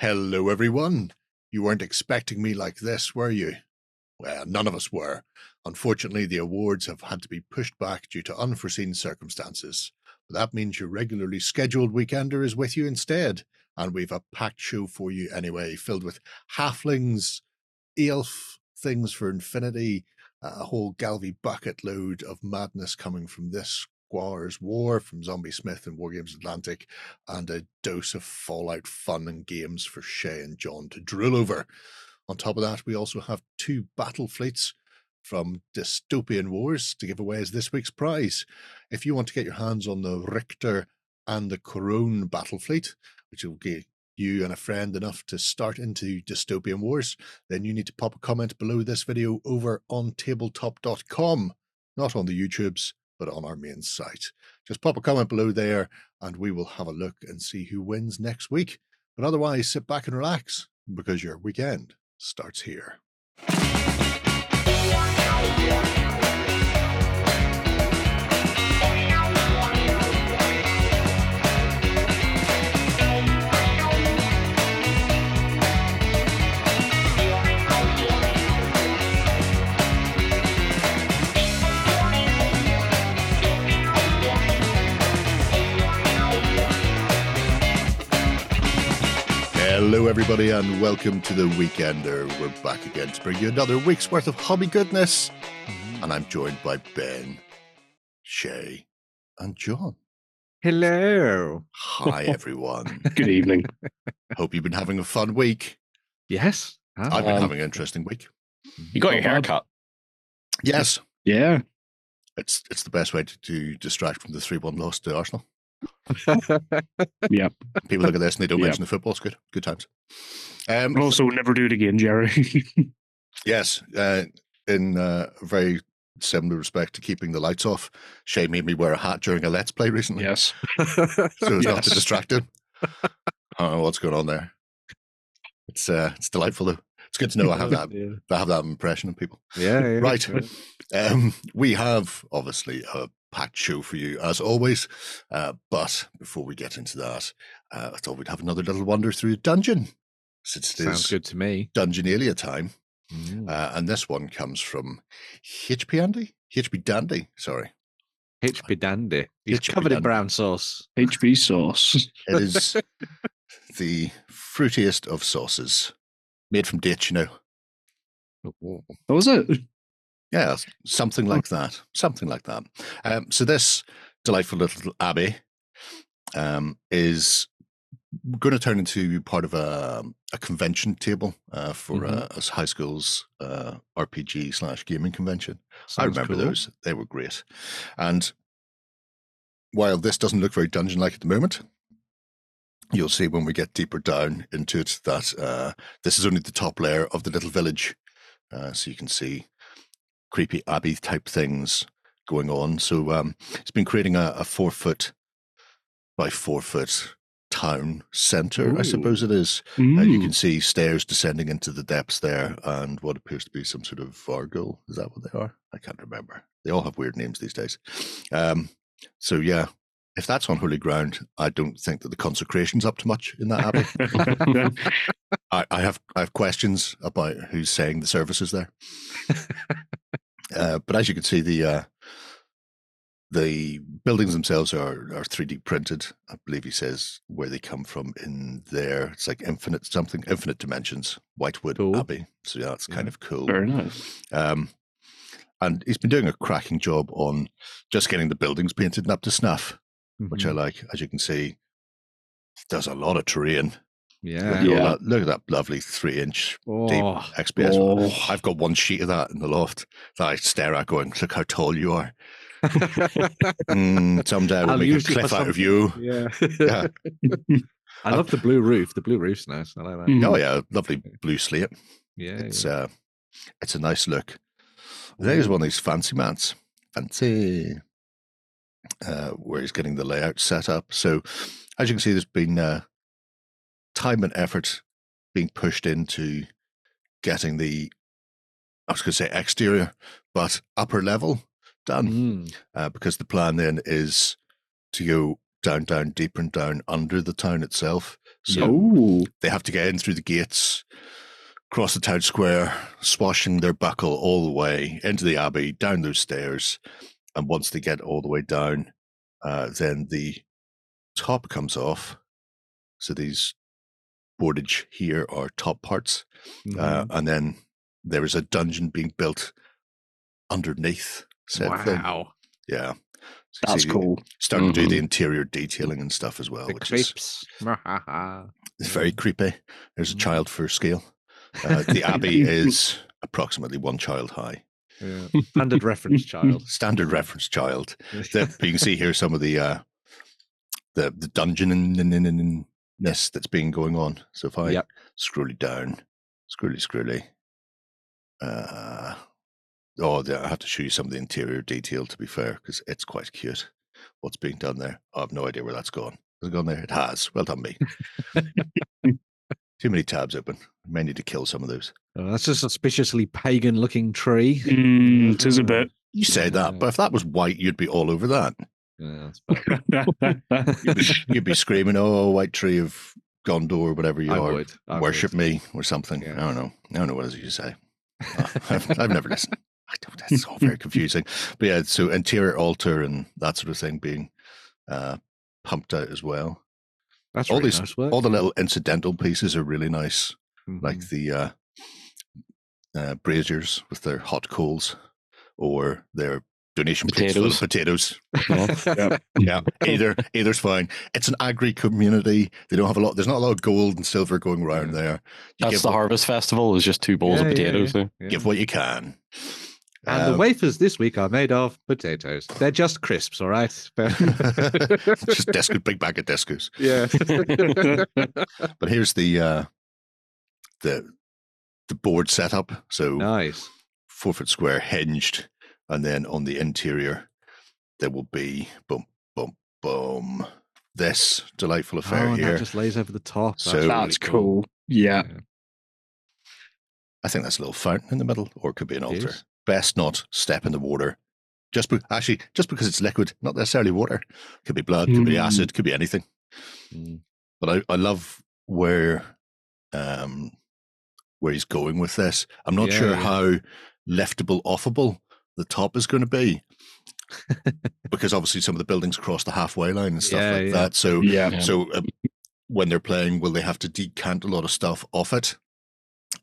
Hello, everyone. You weren't expecting me like this, were you? Well, none of us were. Unfortunately, the awards have had to be pushed back due to unforeseen circumstances. But that means your regularly scheduled weekender is with you instead. And we've a packed show for you anyway, filled with halflings, elf things for infinity, a whole Galvy bucket load of madness coming from this Squires War from Zombie Smith and Wargames Atlantic, and a dose of Fallout fun and games for Shay and John to drool over. On top of that, we also have two battle fleets from Dystopian Wars to give away as this week's prize. If you want to get your hands on the Richter and the Corone battle fleet, which will give you and a friend enough to start into Dystopian Wars, then you need to pop a comment below this video over on tabletop.com, not on the YouTubes, but on our main site. Just pop a comment below there and we will have a look and see who wins next week. But otherwise, sit back and relax because your weekend starts here. Hello, everybody, and welcome to the Weekender. We're back again to bring you another week's worth of hobby goodness. And I'm joined by Ben, Shay, and John. Hello. Hi, everyone. Good evening. Hope you've been having a fun week. Yes. I've been Um, having an interesting week. You got your hair cut. Yes, Yeah. it's it's the best way to, to distract from the 3 1 loss to Arsenal. Yep. People look at this and they don't Yeah. mention the football. It's good. Good times. Um, also, never do it again, Jerry. Yes, uh, in uh, a very similar respect to keeping the lights off, Shay made me wear a hat during a Let's Play recently. yes. so as not to distract him. I don't know what's going on there. It's uh, it's delightful though. It's good to know I have that. yeah. I have that impression of people. Yeah, yeah. Right. yeah. Um, we have obviously a packed show for you as always. Uh, but before we get into that, uh, I thought we'd have another little wander through a dungeon, since it Sounds is good to me. Dungeonalia time. Mm. Uh, and this one comes from HP Andy, HP Dandy. Sorry, HP Dandy. He's HP covered Dandy. in brown sauce. HP sauce. it is the fruitiest of sauces, made from dates. You know, Ooh. What was it? Yeah, something like that, something like that. Um, so this delightful little abbey um, is going to turn into part of a, a convention table uh, for Mhm. uh, us high school's uh, RPG slash gaming convention. I remember cool. those. They were great. And while this doesn't look very dungeon like at the moment, you'll see when we get deeper down into it that uh, this is only the top layer of the little village. Uh, so you can see creepy abbey type things going on. So um, it's been creating a, a four foot by four foot town center, I suppose it is. Uh, you Mm. can see stairs descending into the depths there and what appears to be some sort of Vargo. Is that what they are? I can't remember. They all have weird names these days. Um, so, yeah, if that's on holy ground, I don't think that the consecration's up to much in that abbey. I, I have I have questions about who's saying the services there. uh, but as you can see, the uh, the buildings themselves are are three D printed. I believe he says where they come from in there. It's like infinite something, infinite dimensions, Whitewood Cool. Abbey. So yeah, that's kind Yeah. of cool. Very nice. Um, and he's been doing a cracking job on just getting the buildings painted and up to snuff, which I Mhm. like. As you can see, he does a lot of terrain. Look, Yeah. at Yeah. that, look at that lovely three inch deep Oh, XPS. Oh. I've got one sheet of that in the loft that I stare at going, look how tall you are. Mm, someday I will I'll make a use it for cliff out of you. yeah. Yeah. I love the blue roof. The blue roof's nice. I like that. Oh yeah, lovely blue slate. Yeah. It's yeah. uh it's a nice look. There's one of these fancy mats. Fancy. Uh, where he's getting the layout set up. So as you can see, there's been uh, time and effort being pushed into getting the I was going to say exterior, but upper level done. Mm. uh, because the plan then is to go down, down, deeper and down under the town itself. So Oh, they have to get in through the gates, cross the town square, swashing their buckle all the way into the abbey, down those stairs. And once they get all the way down, uh, then the top comes off. So these boardage here are top parts. Uh, Mhm. and then there is a dungeon being built underneath said thing. wow. Yeah. So that's see- cool. Starting to do the Mhm. interior detailing and stuff as well, The which is creeps. Mwahaha. it's very creepy. There's a Mm. child for scale. Uh, the abbey is approximately one child high. Yeah. Standard reference child. Standard reference child. The, you can see here some of the uh, the the dungeon-ness that's been going on. So if I Yep. scroll it down, scrolly, scrolly. Uh, oh, there, I have to show you some of the interior detail. To be fair, because it's quite cute. What's being done there? I have no idea where that's gone. Has it gone there? It has. Well done, me. Too many tabs open. I may need to kill some of those. Oh, that's a suspiciously pagan looking tree. Mm, it is a bit. You say that, but if that was white, you'd be all over that. Yeah. You'd be, you'd be screaming, "Oh, white tree of Gondor, whatever you I are, would. Worship would. me or something." Yeah. I don't know. I don't know what else you say. I've, I've never listened. I don't, that's all very confusing. But yeah, so interior altar and that sort of thing being uh, pumped out as well. That's all really these, nice all the little incidental pieces are really nice, Mhm. like the uh, uh, braziers with their hot coals or their donation plates full of potatoes. Yeah. yeah, either either's fine. It's an agri community. They don't have a lot. There's not a lot of gold and silver going around there. You That's give, the harvest festival. Is just two bowls Yeah, of potatoes. yeah. there. Yeah. give what you can. And the Um, wafers this week are made of potatoes. They're just crisps, all right? just disco, big bag of discos. yeah. But here's the uh, the the board setup. So nice. four foot square, hinged, and then on the interior there will be boom, boom, boom. This delightful affair oh, and here. that just lays over the top. That's, So- really That's cool. Yeah. I think that's a little fountain in the middle, or it could be an It altar. is. Best not step in the water. Just be- actually, just because it's liquid, not necessarily water. Could be blood, could be Mm. acid, could be anything. Mm. But I, I love where um where he's going with this. I'm not Yeah, sure yeah. how liftable, offable the top is going to be. because obviously some of the buildings cross the halfway line and stuff Yeah, like yeah. that. So Yeah. Yeah. so uh, when they're playing, will they have to decant a lot of stuff off it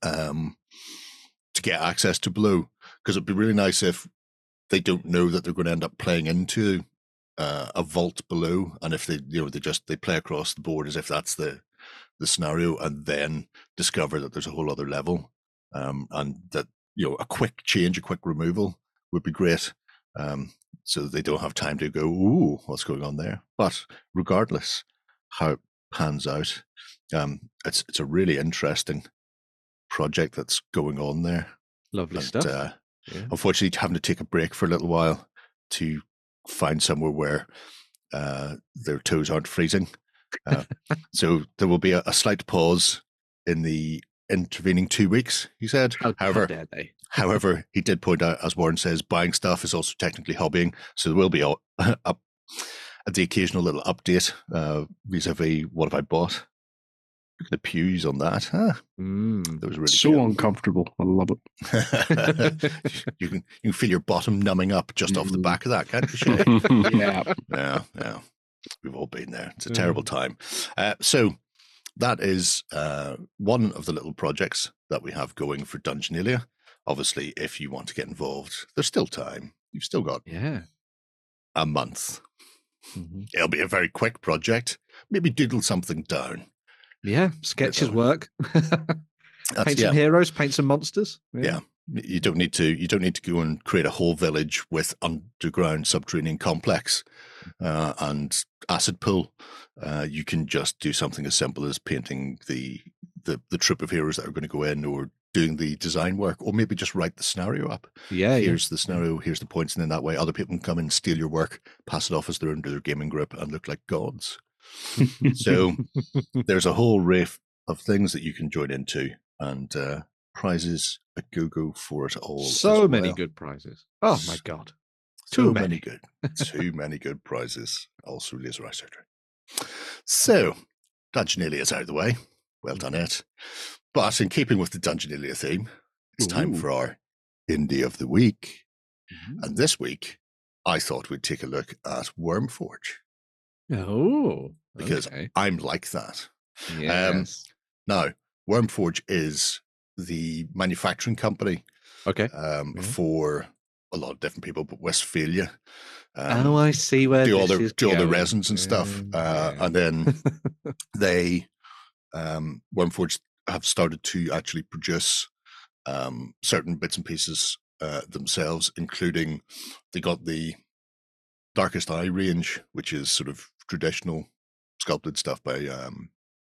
um, to get access to blue? Because it'd be really nice if they don't know that they're going to end up playing into uh, a vault below, and if they you know they just they play across the board as if that's the the scenario, and then discover that there's a whole other level, um, and that you know a quick change, a quick removal would be great. Um, so they don't have time to go, ooh, what's going on there? But regardless how it pans out, um, it's it's a really interesting project that's going on there. Lovely And, stuff. Uh, yeah. unfortunately, having to take a break for a little while to find somewhere where uh, their toes aren't freezing. Uh, so there will be a, a slight pause in the intervening two weeks. He said. How- how However, dare they? However, he did point out, as Warren says, buying stuff is also technically hobbying. So there will be a, a, the occasional little update uh, vis-a-vis what have I bought. Look at the pews on that. Huh? Mm. That was really so good. uncomfortable. I love it. you can you can feel your bottom numbing up just off the Mm. back of that, can't you? Shay? Yeah. yeah, yeah. We've all been there. It's a Mm. terrible time. Uh, so that is uh, one of the little projects that we have going for Dungeonalia. Obviously, if you want to get involved, there's still time. You've still got Yeah. a month. Mhm. It'll be a very quick project. Maybe doodle something down. Yeah. Sketches work. Paint yeah, some heroes, paint some monsters. Yeah. you don't need to. You don't need to go and create a whole village with underground subterranean complex uh, and acid pool. Uh, you can just do something as simple as painting the the the troop of heroes that are going to go in, or doing the design work, or maybe just write the scenario up. Yeah. yeah. Here's the scenario. Here's the points, and then that way other people can come and steal your work, pass it off as their own under their gaming group, and look like gods. So there's a whole riff of things that you can join into, and uh, prizes a go go for it all. so many well. good prizes. Oh my god. So Too many many. good, too many good prizes. Also, laser eye surgery. So, Dungeonalia is out of the way. Well done, it. But in keeping with the Dungeonalia theme, it's time for our Indie of the Week. Mm-hmm. And this week, I thought we'd take a look at Wormforge Oh, because okay. I'm like that. yes. Now, Wormforge is the manufacturing company okay. um, Mhm. for a lot of different people, but Westfalia. Um, oh, I see where do all the do all the resins and stuff, Yeah, uh, and then they um, Wormforge have started to actually produce um, certain bits and pieces uh, themselves, including they got the Darkest Eye range, which is sort of traditional sculpted stuff by um,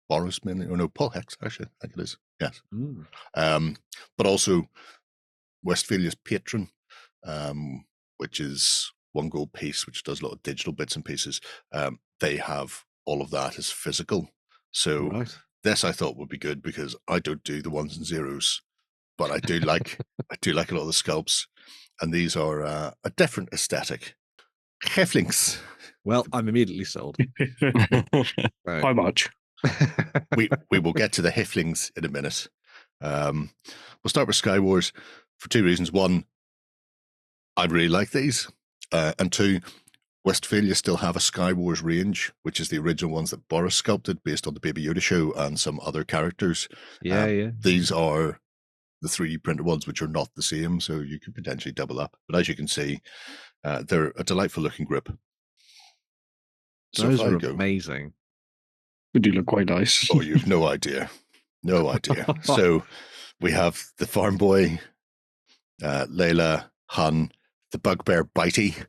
Boris mainly, or no, Paul Hicks actually, I think it is. Yes, Mm. um, but also Westfalia's Patron, um, which is one gold piece, which does a lot of digital bits and pieces. Um, they have all of that as physical. So right. This I thought would be good because I don't do the ones and zeros, but I do like I do like a lot of the sculpts, and these are uh, a different aesthetic. Heflings. Well, I'm immediately sold. So- How much? we we will get to the Heflings in a minute. Um, we'll start with Sky Wars for two reasons. One, I really like these, uh, and two, Westfalia still have a Sky Wars range, which is the original ones that Boris sculpted based on the Baby Yoda show and some other characters. yeah, Um, yeah. These are the 3D printed ones, which are not the same, so you could potentially double up. But as you can see, uh, they're a delightful looking grip. So Those if are go, amazing. They do look quite nice. oh, you've no idea, no idea. so we have the farm boy, uh, Layla, Hun, the bugbear Bitey.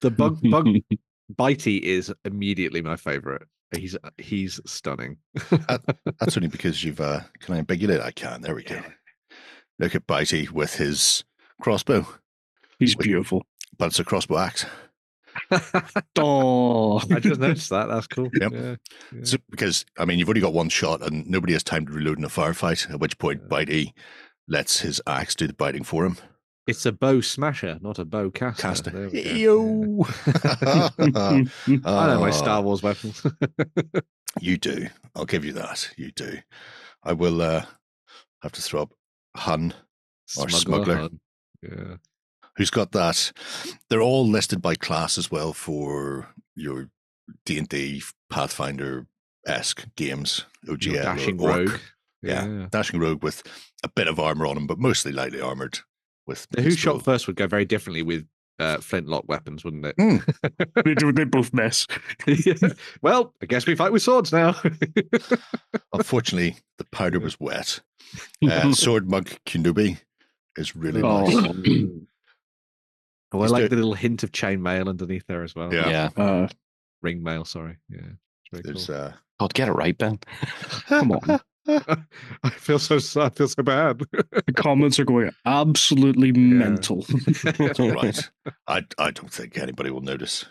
The bug bug bitey is immediately my favorite. He's he's stunning. That's only because you've. Uh, can I beg? I can. There we go. Look at Bitey with his crossbow, He's Wait. beautiful. but it's a crossbow axe. Oh, I just noticed that. That's cool. Yep. Yeah. yeah. So, because I mean, you've only got one shot, and nobody has time to reload in a firefight. At which point, Yeah. Bitey lets his axe do the biting for him. It's a bow smasher, not a bow caster. Caster. There we go. Yo. I know my Ah, Star Wars weapons. You do. I'll give you that. You do. I will uh, have to throw up Hun, Or smuggler. Hun. Yeah. who's got that. They're all listed by class as well for your D and D Pathfinder esque games. Your OGL or dashing rogue. Yeah. Dashing rogue with a bit of armor on him, but mostly lightly armored. With The who pistol. shot first would go very differently with uh, flintlock weapons, wouldn't it? they, do, they both miss. well, I guess we fight with swords now. Unfortunately, the powder was wet. Uh, Sword monk Kenobi is really Oh. nice. Oh, I He's like doing- the little hint of chainmail underneath there as well. Yeah. yeah. Uh, Ring mail, sorry. Yeah. It's very There's cool. uh, God, get it right, Ben. come on. I feel so I feel so bad. The comments are going absolutely mental. it's all right. I I don't think anybody will notice.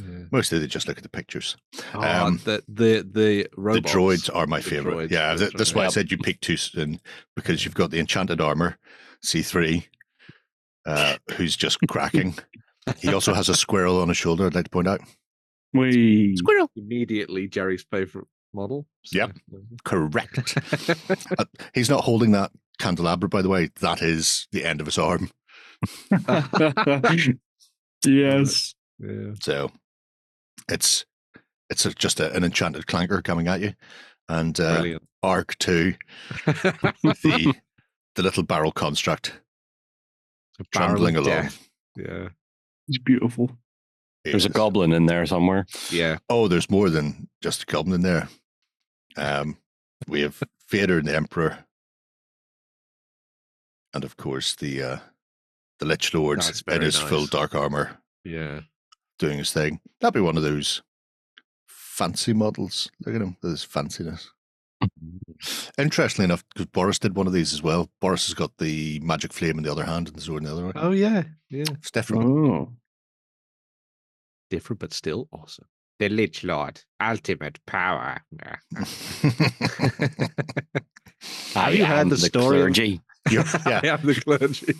Yeah. Mostly they just look at the pictures. Oh, Um, the the the robots. The droids are my The favorite. droids, yeah, that's th- right. why I said you picked too soon because you've got the enchanted armor, C3, uh, who's just cracking. he also has a squirrel on his shoulder. I'd like to point out. We Squirrel. Immediately Jerry's favorite model. Yep. Correct. Uh, he's not holding that candelabra, by the way. That is the end of his arm. yes. yeah. So it's it's a, just a, an enchanted clanker coming at you, and uh, Brilliant. Arc Two, the the little barrel construct A barrel trundling along. death. Yeah. it's beautiful. There's a goblin in there somewhere. Yeah. Oh, there's more than just a goblin in there. Um, we have Vader and the Emperor, and of course the uh, the Lich Lord That's in very his full dark armor Yeah. doing his thing. That'd be one of those fancy models. Look at him, there's fanciness. Interestingly enough, because Boris did one of these as well. Boris has got the magic flame in the other hand and the sword in the other one. Oh yeah. Yeah. It's different. Oh. Different but still awesome. The Lich Lord. Ultimate power. Have you heard am the story of- clergy. You're- yeah, I am the clergy.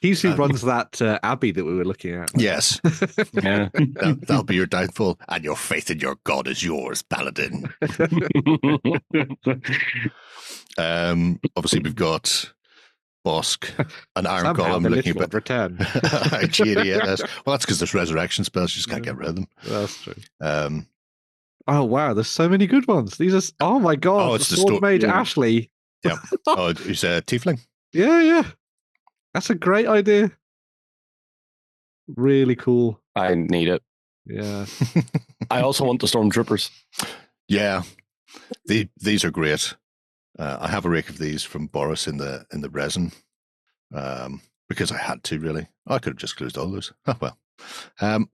He's who Um, runs that uh, abbey that we were looking at. Yes, Yeah. that, that'll be your downfall, and your faith in your god is yours, paladin. Um, obviously, we've got Bosk and Iron Somehow Golem the looking a bit. return. Cheery, yeah, that's- well, that's because there's resurrection spells. You just can't get rid of them. That's true. Um, Oh wow, there's so many good ones. These are oh my god, Oh, it's the Sword sto- Mage yeah. Ashley. oh, he's a tiefling. Yeah, yeah. That's a great idea. Really cool. I need it. Yeah. I also want the stormtroopers. Yeah, the, these are great. Uh, I have a rake of these from Boris in the in the resin um, because I had to. Really, I could have just closed all those. Oh well, um,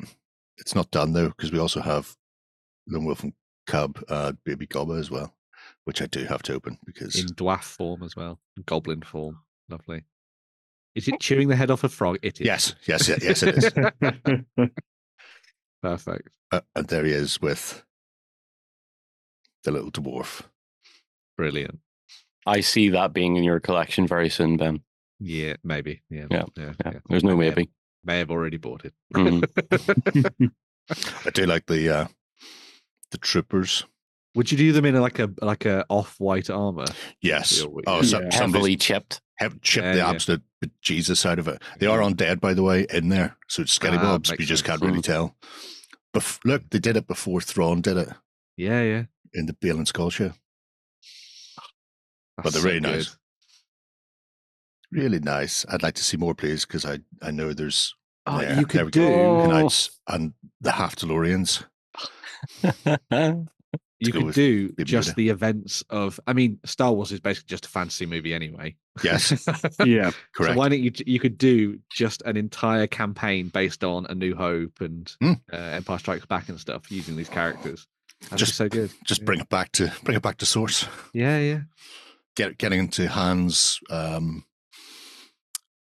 it's not done though because we also have Lone Wolf and Cub, uh, Baby Gobba as well, which I do have to open because In dwarf form as well. Goblin form. Lovely. Is it chewing the head off a frog? It is. yes, yes, yes, yes, it is. Perfect. uh, and there he is with the little dwarf. Brilliant. I see that being in your collection very soon, Ben. Yeah, maybe. Yeah. Yeah, Yeah. Yeah, there's no I may maybe. May have already bought it. Mhm. I do like the uh, the troopers. Would you do them in like a like a off white armor? Yes. Oh, so, Yeah. somebody's Heavily chipped. have chipped Yeah, the yeah. absolute Jesus out of it. They are undead, by the way, in there. So it's skelly Ah, bobs. You makes just can't really Mm. tell. Bef- look, they did it before Thrawn did it Yeah, yeah. in the Bale and Skull show. That's they're so really nice. Really nice. I'd like to see more, please, because I, I know there's Oh, there, you there could we do. go. Knights and the half DeLoreans. You could do just the events of. I mean, Star Wars is basically just a fantasy movie anyway. Yes, yeah. correct. So why don't you? You could do just an entire campaign based on A New Hope and Hmm. uh, Empire Strikes Back and stuff using these characters. That'd Just- be so good. just Yeah. bring it back to bring it back to source. Yeah, yeah. Get getting into Hans' um,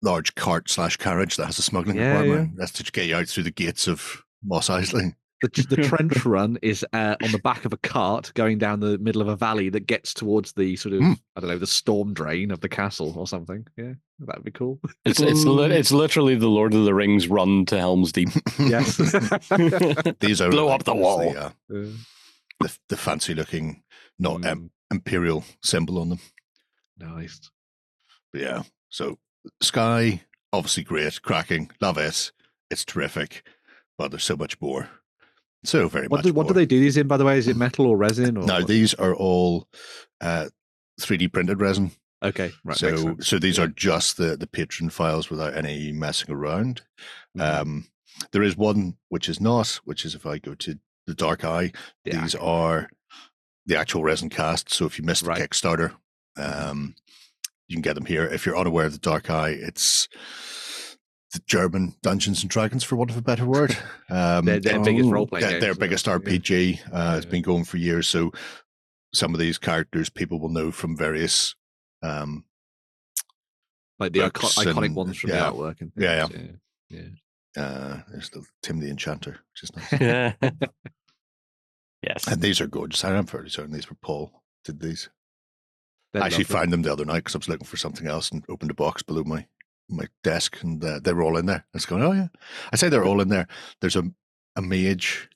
large cart slash carriage that has a smuggling Yeah, department. That's to get you out through the gates of Mos Eisley. The, the trench run is uh, on the back of a cart going down the middle of a valley that gets towards the sort of Hmm. I don't know the storm drain of the castle or something. Yeah, that'd be cool. It's it's li- it's literally the Lord of the Rings run to Helm's Deep. Yes. These are Blow up the there's wall. uh, Uh, the, the fancy looking, not em- mm, imperial symbol on them. nice. But yeah, so Sky, obviously great, cracking, love it. It's terrific, but there's so much more. So very What much do, what do they do these in, by the way? Is it metal or resin? Or Now what? these are all uh, 3D printed resin. okay, right. so so these Yeah. are just the the patron files without any messing around. Mhm. Um, there is one which is not, which is if I go to the Dark Eye, Yeah. these are the actual resin cast. So if you missed the Kickstarter, um, you can get them here. If you're unaware of the Dark Eye, it's the German Dungeons and Dragons, for want of a better word. Um, their, their it- biggest Oh, role playing. their, their biggest RPG. Uh, It's Yeah. been going for years. So some of these characters people will know from various um, like the icon- iconic and- ones from yeah. the artwork. And Yeah, things, yeah. uh, there's the Tim the Enchanter, which is nice. yes. and these are gorgeous. I'm fairly certain these were Paul did these. They're I actually lovely. found them the other night because I was looking for something else and opened a box below my my desk and uh, they were all in there. I was going, oh yeah. I say they're all in there. There's a a mage.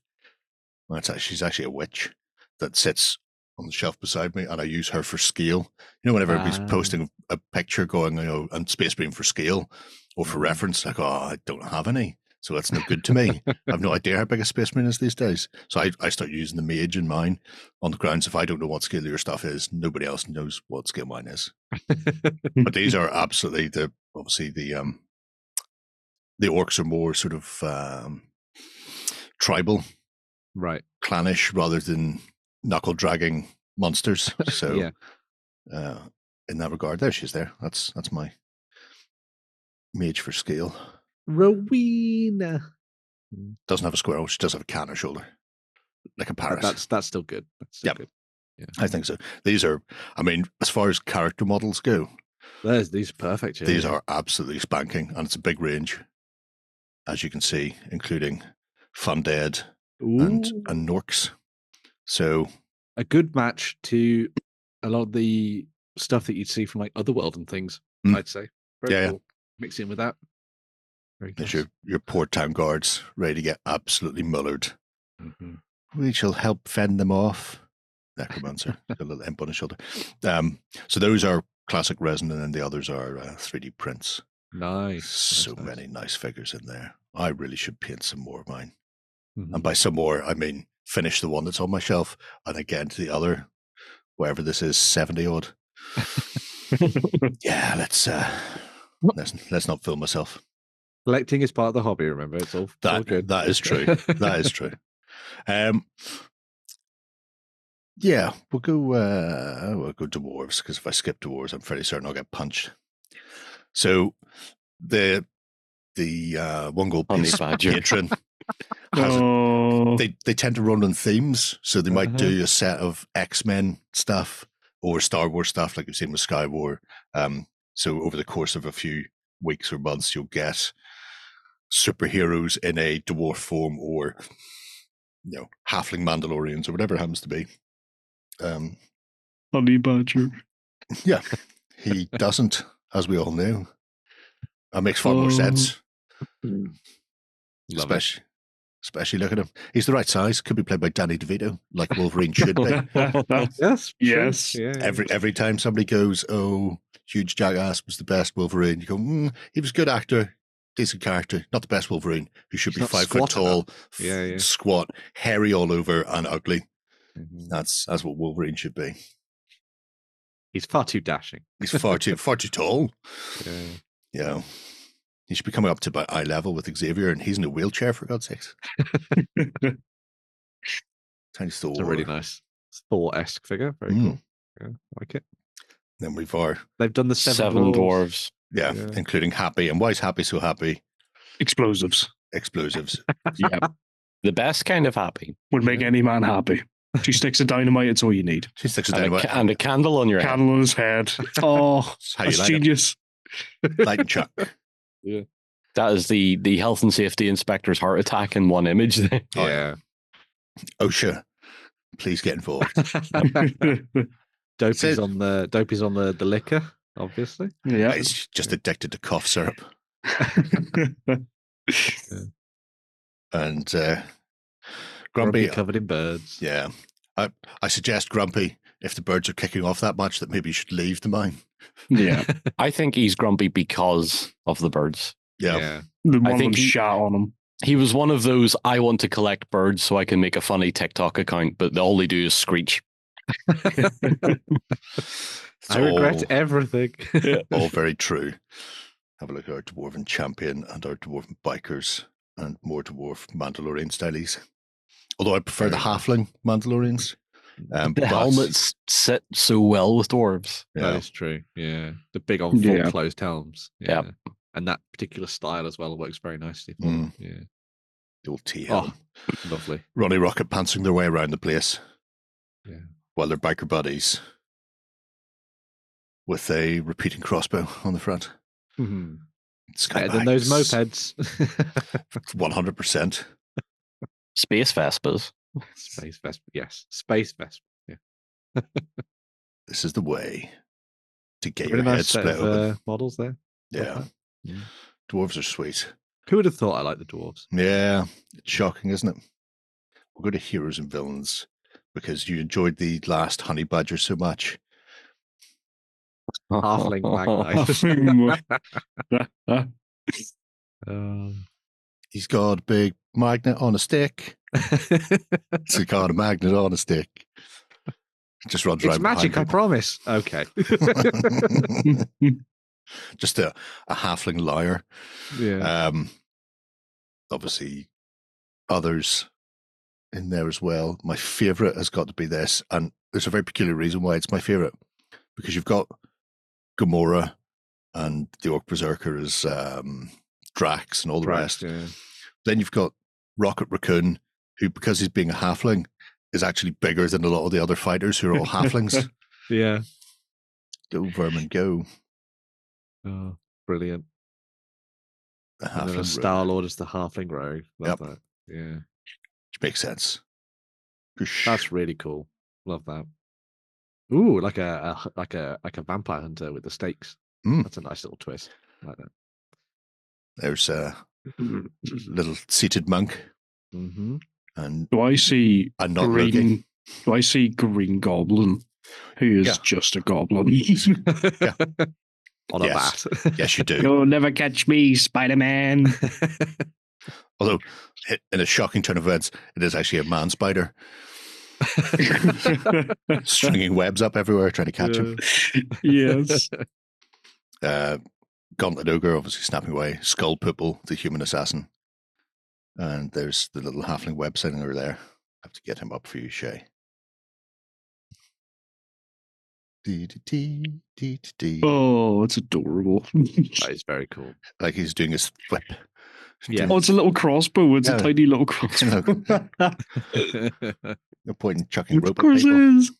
Well, it's actually, she's actually a witch that sits on the shelf beside me, and I use her for scale. You know, whenever everybody's Ah. posting a picture going, you know, and space beam for scale or for Mhm. reference, like, oh, I don't have any. So that's no good to me. I have no idea how big a space marine is these days. So I, I start using the mage in mine on the grounds if I don't know what scale your stuff is, nobody else knows what scale mine is. But these are absolutely the obviously the um the orcs are more sort of um tribal, right. clannish rather than knuckle dragging monsters. So yeah. uh in that regard, there she's there. That's that's my mage for scale. Rowena. Doesn't have a squirrel, she does have a cat on her shoulder. Like a parrot. That's that's still good. That's still Yep. good. Yeah. I think so. These are, I mean, as far as character models go, There's these are perfect. Yeah, these are absolutely spanking, and it's a big range, as you can see, including Fundead and Ooh. and Norks. So a good match to a lot of the stuff that you'd see from like Otherworld and things. Mm. I'd say. Very Yeah, yeah. cool. Mix in with that. Very There's your, your port town guards ready to get absolutely mullered. Mhm. We shall help fend them off. Necromancer, a little imp on his shoulder. Um, so those are classic resin, and then the others are uh, 3D prints. Nice. So nice, nice. many nice figures in there. I really should paint some more of mine. Mhm. And by some more, I mean finish the one that's on my shelf, and again to the other, wherever this is, 70 odd. Yeah, let's uh, let's let's not fool myself. Collecting is part of the hobby. Remember, it's all, it's all good. that is true. that is true. Um, yeah, we'll go. Uh, we'll go dwarves because if I skip dwarves, I'm fairly certain I'll get punched. So the the uh, one gold piece patron has a, oh, they they tend to run on themes, so they might Uh-huh. do a set of X Men stuff or Star Wars stuff, like you've seen with Sky War. Um, so over the course of a few weeks or months, you'll get superheroes in a dwarf form or you know halfling Mandalorians or whatever it happens to be. Um, honey badger. yeah, he doesn't, as we all know. That makes far more Oh. sense. Love it. especially, especially look at him. He's the right size. Could be played by Danny DeVito, like Wolverine should be. Yes. Yes. Yeah, yeah. every every time somebody goes, "Oh, huge jackass was the best Wolverine," you go, mm, "He was a good actor, decent character, not the best Wolverine, who should He's be five foot tall, Yeah, yeah. squat, hairy all over, and ugly." Mhm. That's that's what Wolverine should be. He's far too dashing. He's far too far too tall. Yeah. You know, he should be coming up to about eye level with Xavier, and he's in a wheelchair for God's sakes. Tiny Thor. It's a really nice Thor esque figure. Very Mm. cool. Yeah, I like it. Then we've our They've done the seven, Seven, dwarves. dwarves. Yeah, Yeah. including Happy. And why is Happy so happy? Explosives Explosives. yeah, The best kind of happy. would make any man happy. She sticks a dynamite, it's all you need. She sticks a And a, dynamite. ca- and a candle on your head. Candle on his head. Oh, How that's like genius. Light and chuck. Yeah. That is the the health and safety inspector's heart attack in one image. there. Oh, Yeah. Oh, OSHA, please get involved. Dopey's Said- on the Dopey's on the, the liquor, obviously. yeah. It's just addicted to cough syrup. And uh, Grumpy Grumpy, covered in birds. yeah. I, I suggest Grumpy, if the birds are kicking off that much, that maybe you should leave the mine. yeah. I think he's grumpy because of the birds. Yeah. yeah. The one of think he- shot on him. He was one of those I want to collect birds so I can make a funny TikTok account, but all they do is screech. It's I regret all, everything. all very true. Have a look at our dwarven champion and our dwarven bikers and more dwarf Mandalorian stylies. Although I prefer the halfling Mandalorians. Um, The but- helmets sit so well with dwarves. That Yeah. is true. Yeah. The big on full Yeah. closed helms. Yep. Yeah. And that particular style as well works very nicely. For Mm. them. Yeah. The old tea Oh. Lovely. Ronnie Rocket pantsing their way around the place. Yeah. While their biker buddies with a repeating crossbow on the front. Mhm. Sky Better than those mopeds. 100%. Space Vespas. Space Vespa. Yes. Space Vespa. Yeah. This is the way to get Really your head nice set split of open. uh, models there. Yeah. that. Yeah. Dwarves are sweet. Who would have thought I like the dwarves? Yeah. It's shocking, isn't it? We'll go to heroes and villains because you enjoyed the last honey badger so much. Halfling magnite. Um, He's got a big magnet on a stick. He's got a magnet on a stick. Just runs it's around magic, I promise. Okay. Just a, a halfling liar. yeah. Um, obviously, others in there as well. My favorite has got to be this, and there's a very peculiar reason why it's my favorite because you've got Gamora and the Orc Berserker as um, Drax and all the Drax, rest. yeah. Then you've got Rocket Raccoon, who, because he's being a halfling, is actually bigger than a lot of the other fighters who are all halflings. Yeah. go, vermin, go. Oh, brilliant. The And then a halfling Star Lord is the halfling rogue. Love Yep. that. Yeah. which makes sense. That's really cool. Love that. Ooh, like a like a like a vampire hunter with the stakes. Mm. That's a nice little twist. Like that. There's a little seated monk, hmm and Do I see I'm not green? looking. Do I see Green Goblin, who is Yeah. just a goblin? On a Yes. bat. Yes, you do. You'll never catch me, Spider Man. Although, in a shocking turn of events, it is actually a man spider stringing webs up everywhere trying to catch him. yes. Uh, Gauntlet Ogre obviously snapping away. Skull Poople, the human assassin. And there's the little halfling web sitting over there. I have to get him up for you, Shay. Dee, dee, dee, dee, dee, dee. Oh, it's adorable. That is very cool. Like he's doing his whip. Yeah. Oh, it's a little crossbow. It's Yeah. a tiny little crossbow. No point in chucking of rope at course it people.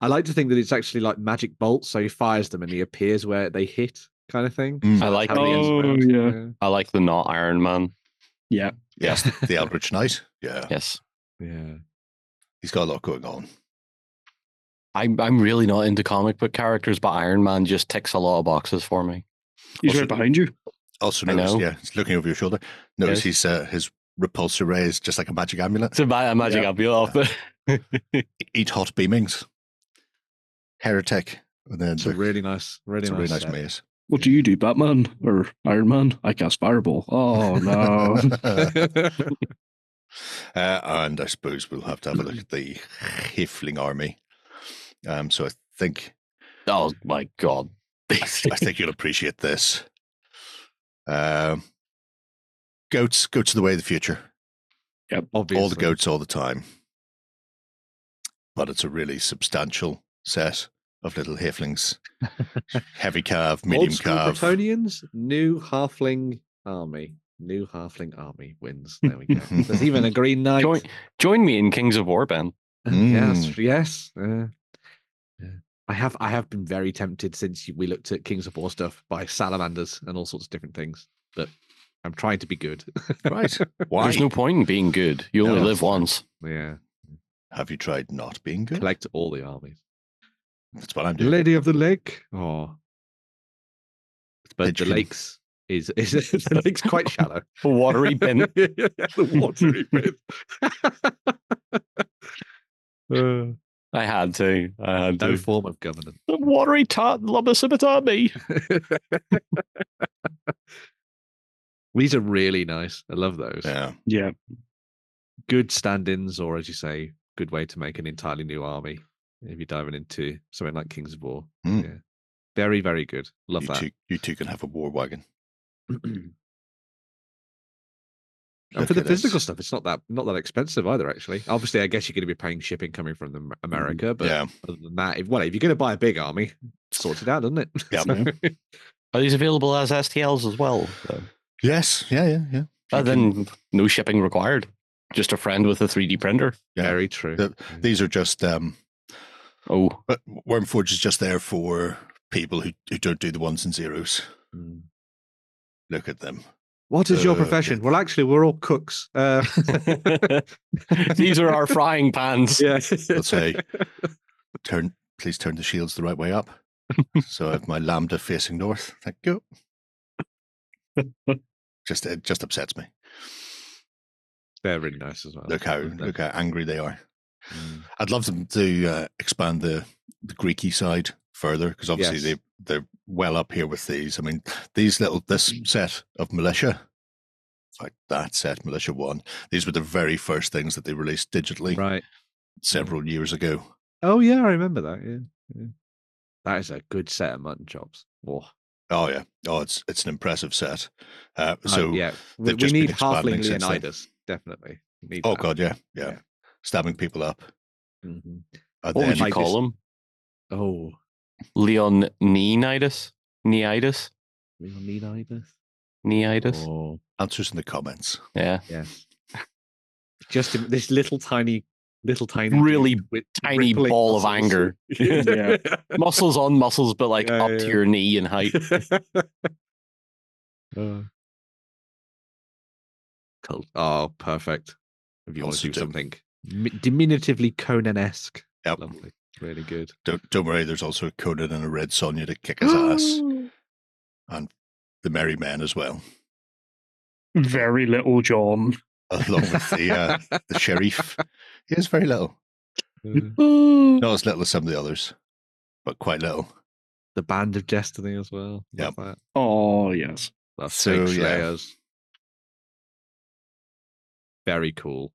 I like to think that it's actually like magic bolts, so he fires them and he appears where they hit, kind of thing. Mm. I like How he ends Oh, around. yeah. I like the not Iron Man. Yeah. Yes, the, the Eldritch Knight. Yeah, Yes. yeah. he's got a lot going on. I'm I'm really not into comic book characters, but Iron Man just ticks a lot of boxes for me. He's Also- right behind you. Also I yeah, he's looking over your shoulder. Notice Yes. he's uh, his repulsor ray is just like a magic amulet. It's a, ma- a magic Yeah. amulet off Eat hot beamings. Heretic. And then It's a really nice, really it's a nice, really nice set. maze. What do you do, Batman or Iron Man? I cast Fireball. Oh no! uh, and I suppose we'll have to have a look at the Hiffling army. Um, so I think Oh my god. I, I think you'll appreciate this. Um, goats, goats are the way of the future. Obviously. All the goats, all the time. But it's a really substantial set of little Hifflings. Heavy calf, Old medium school calf. Bretonnians, new halfling army. New halfling army wins. There we go. There's even a green knight. Join join me in Kings of War, Ben. Yes, yes. uh, yeah. I have I have been very tempted since we looked at Kings of War stuff by salamanders and all sorts of different things, but I'm trying to be good. Right. Why? There's no point in being good. You only No. live once. yeah, Have you tried not being good? collect all the armies. That's what I'm doing. Lady of the Lake. Oh, but the Pigeon. lakes is is the lake's quite shallow. A watery bin. the watery bin. Uh, I had to. I had no to. form of governance. The watery tart Lobacimatami. These are really nice. I love those. Yeah. yeah, Good stand-ins, or as you say, good way to make an entirely new army. If you're diving into something like Kings of War, Hmm. yeah, very, very good. Love you that. Two, you two can have a war wagon. and for the at this. physical stuff, it's not that not that expensive either. Actually, obviously, I guess you're going to be paying shipping coming from the America, but yeah. other than that, if, well, if you're going to buy a big army, sort it out, doesn't it? Yep. So- Are these available as STLs as well? Yes. Yeah. Yeah. Yeah. uh, You can- then no shipping required. Just a friend with a 3D printer. Yeah. Very true. The- These are just um, Oh, but Wormforge is just there for people who, who don't do the ones and zeros. Mm. Look at them. What is your Uh, profession? Well, actually, we're all cooks. Uh, these are our frying pans. yeah. Let's say, turn. Please turn the shields the right way up. so I have my lambda facing north. Thank you. Just it just upsets me. They're really nice as well. Look how look how angry they are. Mm. I'd love them to uh, expand the the Greeky side further because obviously Yes. they they're well up here with these. I mean, these little this set of militia, like that set militia one. These were the very first things that they released digitally Right. several years ago. Oh yeah, I remember that. Yeah. yeah. That is a good set of mutton chops. Oh, Oh yeah, oh it's it's an impressive set. Uh, uh, so yeah, we, they've we just been need expanding halfling since then. Definitely. Need oh that. god, yeah, yeah, Yeah. stabbing people up. Mhm. What then would you call just- them? Oh, Leon Neonitis? Neitis? Leonidas. Neitis? Oh, answers in the comments. Yeah. yeah. Just this little tiny, little tiny, Really with tiny rippling ball of anger. Yeah. muscles on muscles, but like Yeah, up yeah. to your knee in height. Uh. Cool. Oh, perfect. If you want to do do- something mi- diminutively Conan-esque. Yep. Lovely. Really good. Don't don't worry. There's also a Conan and a Red Sonja to kick his ass. And the Merry Men as well. Very little John. along with the uh, the sheriff. He is very little. Oh, Not as little as some of the others, but quite little. the Band of Destiny as well. Yep. Love that. oh yes. The So, Fake yeah. Slayers. Very cool.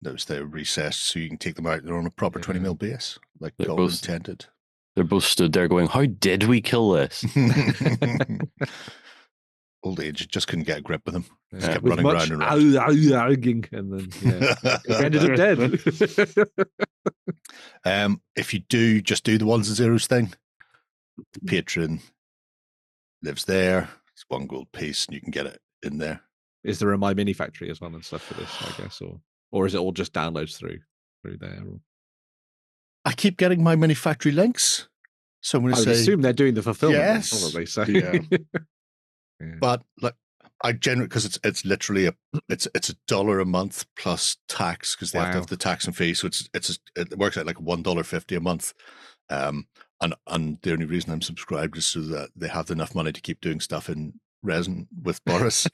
Those they're recessed so you can take them out. They're on a proper 20 Yeah. mil base, like They're God both- intended. They're both stood there going, How did we kill this? Old age just couldn't get a grip with them. Yeah. Just kept With running much round and round. ow, ow, ougging, and then yeah, we ended up dead. Um, if you do just do the ones and zeros thing, the patron lives there. It's one gold piece, and you can get it in there. is there a My Mini Factory as well and stuff for this? I guess, or or is it all just downloads through through there? Or... I keep getting my mini factory links. So I'm going to would say, assume they're doing the fulfillment, Yes. probably. So Yeah. Yeah. but like I generally because it's it's literally a it's it's a dollar a month plus tax because they have to have the tax and fee. So it's it's it works out like one dollar fifty a month. Um, and and the only reason I'm subscribed is so that they have enough money to keep doing stuff in resin with Boris.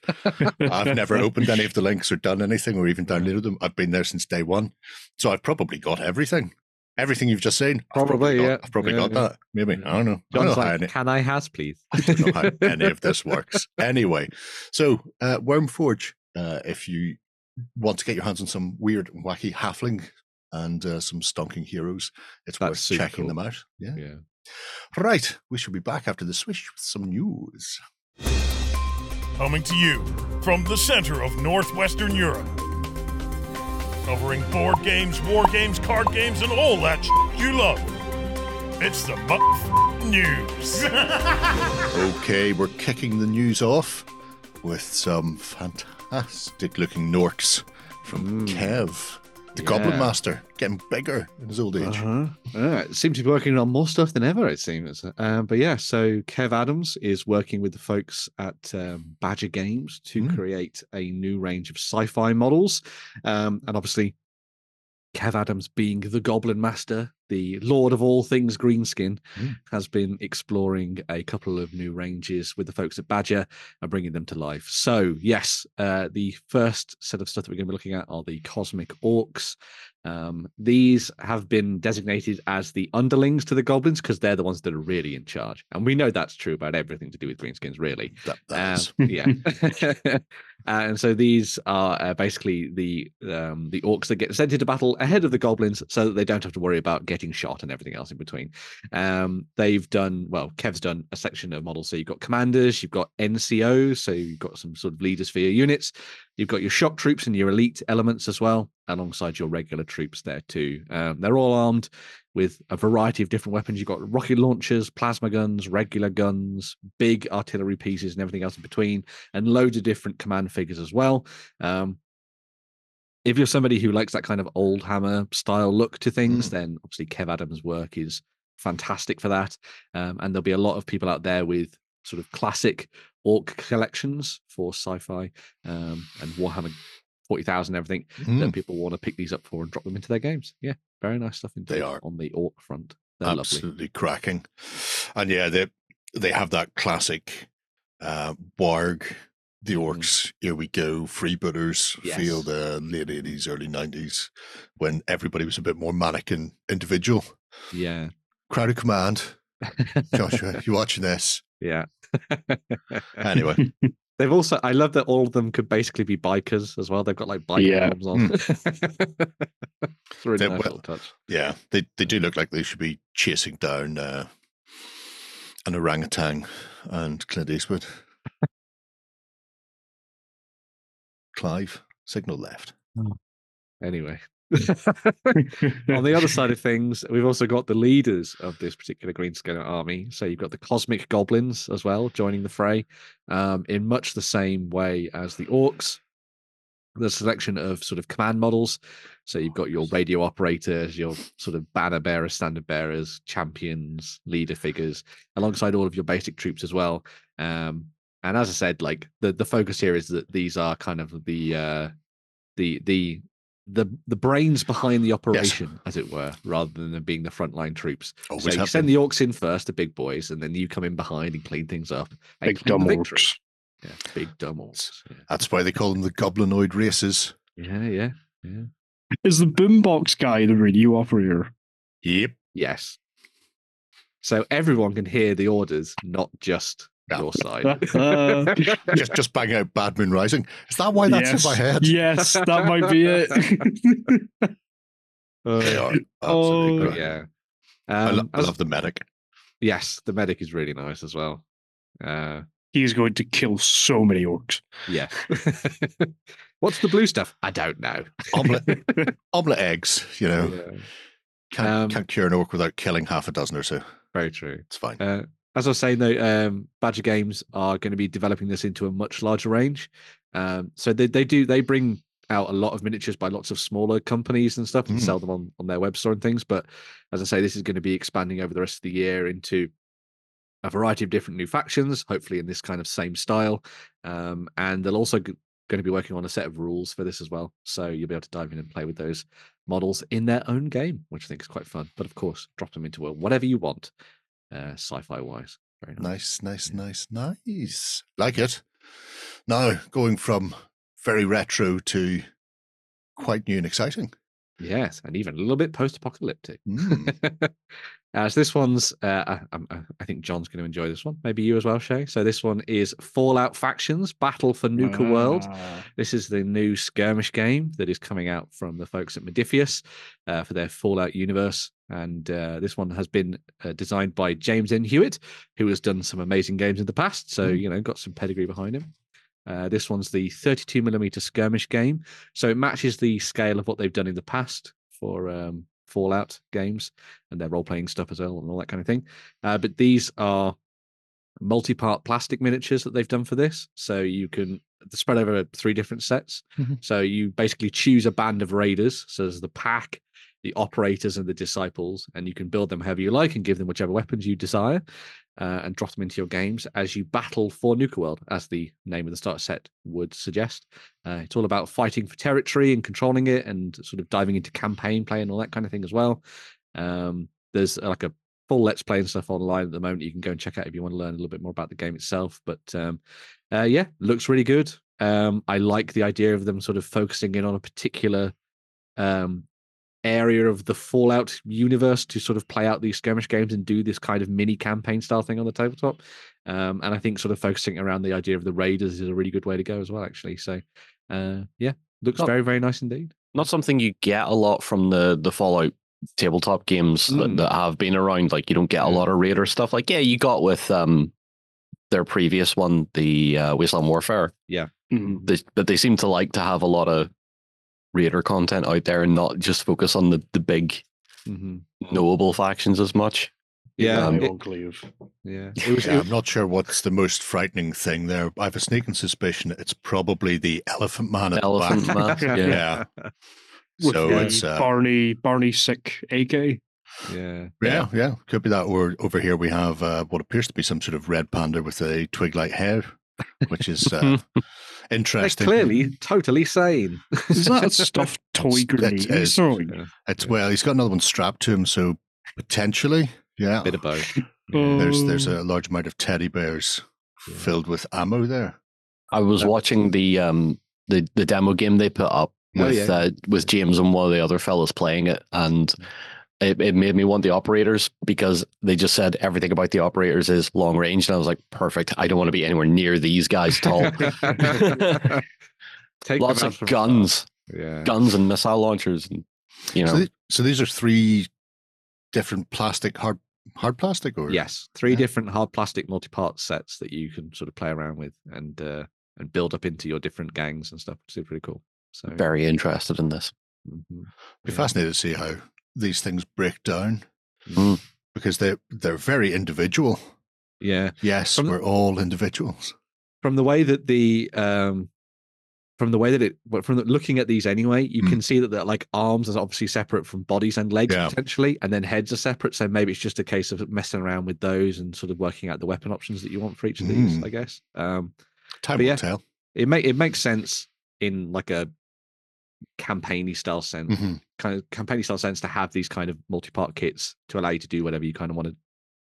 I've never opened any of the links or done anything or even downloaded them. I've been there since day one, so I've probably got everything. Everything you've just seen, I've Probably, got- yeah. I've probably Yeah, got yeah. that. Maybe I don't know. I don't know how like, any- "Can I has please?" I don't know how any of this works. Anyway, so uh, Wormforge, uh, if you want to get your hands on some weird, wacky halfling and uh, some stonking heroes, it's That's worth checking cool. them out. Yeah. yeah. Right. We shall be back after the swish with some news. Coming to you from the center of Northwestern Europe. Covering board games, war games, card games, and all that sh- you love. It's the Muff News. Okay, we're kicking the news off with some fantastic looking Norks from Mm. Kev, the Goblin Master, getting bigger in his old age. Uh-huh. Yeah, it seems to be working on more stuff than ever, it seems. Um, but yeah, so Kev Adams is working with the folks at um, Badger Games to Mm. create a new range of sci fi models. Um, and obviously, Kev Adams, being the Goblin Master, the Lord of all things greenskin, Mm. has been exploring a couple of new ranges with the folks at Badger and bringing them to life. So, yes, uh, the first set of stuff that we're going to be looking at are the Cosmic Orcs. Um, these have been designated as the underlings to the goblins because they're the ones that are really in charge. And we know that's true about everything to do with greenskins, really. That, that Um, yeah. and so these are uh, basically the um, the orcs that get sent into battle ahead of the goblins so that they don't have to worry about getting shot and everything else in between. Um, they've done, well, Kev's done a section of models. So you've got commanders, you've got NCOs, so you've got some sort of leaders for your units. You've got your shock troops and your elite elements as well, alongside your regular troops there too. Um, they're all armed with a variety of different weapons. You've got rocket launchers, plasma guns, regular guns, big artillery pieces, and everything else in between, and loads of different command figures as well. Um, if you're somebody who likes that kind of old hammer style look to things, Mm. then obviously Kev Adams' work is fantastic for that. Um, and there'll be a lot of people out there with sort of classic orc collections for sci-fi um, and Warhammer 40,000 and everything Mm, that people want to pick these up for and drop them into their games. Yeah, very nice stuff indeed They are. on the orc front. They're lovely. absolutely cracking. And yeah, they they have that classic uh, Warg, the orcs, here we go, freebooters feel the late 80s, early 90s, when everybody was a bit more manic and individual. Yeah. Crowded command. Joshua, you watching this? yeah. Anyway, They've also, I love that all of them could basically be bikers as well. They've got like bike Yeah. helms on. it's a really nice well, touch. yeah, they, they do look like they should be chasing down uh, an orangutan and Clint Eastwood. Clive, signal left. Anyway. on the other side of things, we've also got the leaders of this particular Greenskin army. So you've got the Cosmic Goblins as well joining the fray um, in much the same way as the Orcs. The selection of sort of command models. So you've got your radio operators, your sort of banner bearers, standard bearers, champions, leader figures, alongside all of your basic troops as well. Um, and as I said, like the the focus here is that these are kind of the uh, the the the the brains behind the operation, as it were, rather than them being the frontline troops. Always so you have send been. the orcs in first, the big boys, and then you come in behind and clean things up. and Big claim dumb orcs. Yeah, big dumb orcs. That's why they call them the goblinoid races. Yeah, yeah, yeah. yeah. Is the boombox guy the radio operator? Yep. Yes. So everyone can hear the orders, not just Yeah. Your side. Uh, just just bang out Bad Moon Rising. Is that why that's yes. in my head? Yes, that might be it. They are absolutely Oh, great. yeah. I, Um, lo- I love the medic. yes, the medic is really nice as well. Uh, He's going to kill so many orcs. yeah. What's the blue stuff? I don't know. Omelette, omelette eggs. You know, Yeah, can't, Um, can't cure an orc without killing half a dozen or so. very true. It's fine. Uh, as I was saying, though, um, Badger Games are going to be developing this into a much larger range. Um, so they, they do they bring out a lot of miniatures by lots of smaller companies and stuff and Mm. sell them on, on their web store and things. But as I say, this is going to be expanding over the rest of the year into a variety of different new factions, hopefully in this kind of same style. Um, and they'll also g- going to be working on a set of rules for this as well. So you'll be able to dive in and play with those models in their own game, which I think is quite fun. But of course, drop them into a whatever you want, uh, sci-fi wise. Very nice. Nice, nice, nice, nice. Like it. Now going from very retro to quite new and exciting. Yes, and even a little bit post-apocalyptic. Mm. Uh, so this one's, uh, I, I'm- I I think John's going to enjoy this one. Maybe you as well, Shay. So this one is Fallout Factions: Battle for Nuka World. Ah. This is the new skirmish game that is coming out from the folks at Modiphius uh, for their Fallout universe. And uh, this one has been uh, designed by James M. Hewitt, who has done some amazing games in the past. So, you know, got some pedigree behind him. Uh, this one's the 32 millimeter skirmish game. So it matches the scale of what they've done in the past for um, Fallout games and their role playing stuff as well and all that kind of thing. Uh, but these are multi part plastic miniatures that they've done for this. So you can spread over three different sets. Mhm. So you basically choose a band of raiders. So there's the pack, the operators, and the disciples, and you can build them however you like and give them whichever weapons you desire, uh, and drop them into your games as you battle for Nuka World, as the name of the starter set would suggest. Uh, it's all about fighting for territory and controlling it, and sort of diving into campaign play and all that kind of thing as well. Um, there's uh, like a full let's play and stuff online at the moment. You can go and check out if you want to learn a little bit more about the game itself. But um, uh, yeah, looks really good. Um, I like the idea of them sort of focusing in on a particular um, area of the Fallout universe to sort of play out these skirmish games and do this kind of mini campaign style thing on the tabletop. Um, and I think sort of focusing around the idea of the raiders is a really good way to go as well, actually. So uh, yeah, looks Well- very very nice indeed. Not something you get a lot from the the Fallout tabletop games Mm. that, that have been around. Like you don't get a lot of Raider stuff. Like yeah, you got with um their previous one, the uh, Wasteland Warfare. Mhm. They, but they seem to like to have a lot of Raider content out there and not just focus on the the big hmm knowable factions as much. Yeah, Um, it- enclave. yeah. It was. Yeah, it- I'm not sure what's the most frightening thing there. I have a sneaking suspicion it's probably the elephant man at Elephant the back. Man. Yeah. Yeah. With So the it's uh, Barney Barney sick AK. yeah. yeah, yeah, could be that. Or over here we have uh, what appears to be some sort of red panda with a twig-like hair, which is uh, They're interesting. clearly totally sane. Is that a stuffed toy It grenade is. he's? Yeah, It's well, he's got another one strapped to him, so potentially, yeah. A bit of both. There's there's Oh. a large amount of teddy bears Yeah. filled with ammo there. I was Yeah. watching the um the the demo game they put up Oh, with yeah. uh, with James and one of the other fellas playing it, and it, it made me want the operators because they just said everything about the operators is long range, and I was like, perfect. I don't want to be anywhere near these guys at all. Take Lots of guns. Yeah. guns and missile launchers, and you know, So, the- so these are three different plastic hard hard plastic or Yes, three Yeah. different hard plastic multi-part sets that you can sort of play around with and uh, and build up into your different gangs and stuff, which is pretty cool. So very interested in this. mhm. Be Yeah. fascinated to see how these things break down Mm. because they're they're very individual. Yeah, Yes, From we're all individuals. from the way that the um from the way that it from the, looking at these anyway you Hmm. can see that the like arms are obviously separate from bodies and legs Yeah. potentially and then heads are separate so maybe it's just a case of messing around with those and sort of working out the weapon options that you want for each of these Hmm. i guess um Time will yeah. tell. it make it makes sense in like a campaigny style sense Mhm. Kind of campaigny style sense to have these kind of multi-part kits to allow you to do whatever you kind of want to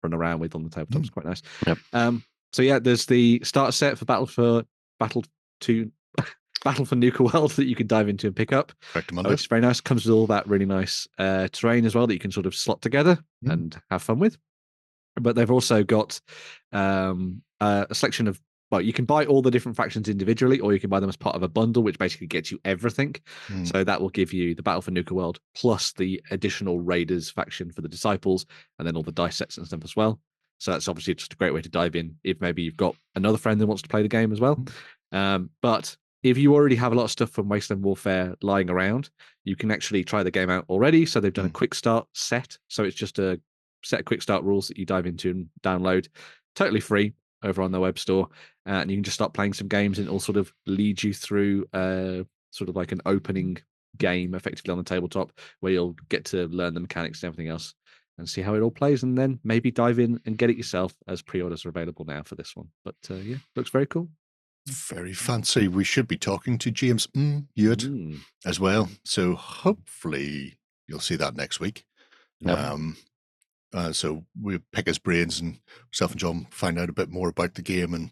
run around with on the tabletop. Mm. It's quite nice. Yep. Um, so yeah, there's the starter set for Battle for Battle to Battle for Nuka World that you can dive into and pick up, Correct, uh, which is very nice. Comes with all that really nice uh, terrain as well that you can sort of slot together Mm. and have fun with. But they've also got um, uh, a selection of well, you can buy all the different factions individually, or you can buy them as part of a bundle, which basically gets you everything. Mm. So that will give you the Battle for Nuka World plus the additional Raiders faction for the Disciples, and then all the dice sets and stuff as well. So that's obviously just a great way to dive in if maybe you've got another friend that wants to play the game as well. Um, but if you already have a lot of stuff from Wasteland Warfare lying around, you can actually try the game out already. So they've done a Mm. quick start set. So it's just a set of quick start rules that you dive into and download, totally free over on their web store. Uh, and you can just start playing some games and it'll sort of lead you through uh, sort of like an opening game effectively on the tabletop where you'll get to learn the mechanics and everything else and see how it all plays and then maybe dive in and get it yourself as pre-orders are available now for this one but uh, yeah looks very cool Very fancy. We should be talking to James mm, Hewitt Mm. as well. So hopefully you'll see that next week. Yep. Um, uh, so we pick his brains and myself and John find out a bit more about the game and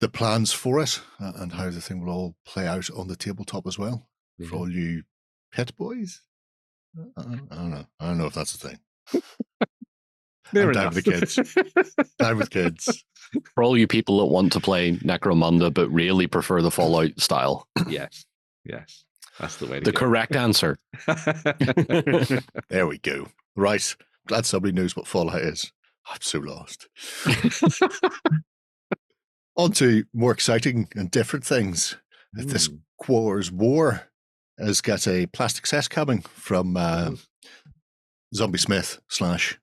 the plans for it uh, and how the thing will all play out on the tabletop as well for all you pet boys. I don't, I don't know. I don't know if that's a thing. Near I'm down with the kids. Down with kids. For all you people that want to play Necromunda but really prefer the Fallout style, yes yes that's the way to the go. correct answer. There we go. Right. Glad somebody knows what Fallout is. I'm so lost. On to more exciting and different things. This Mm. Quar's War has got a plastic set coming from uh, Zombie Smith slash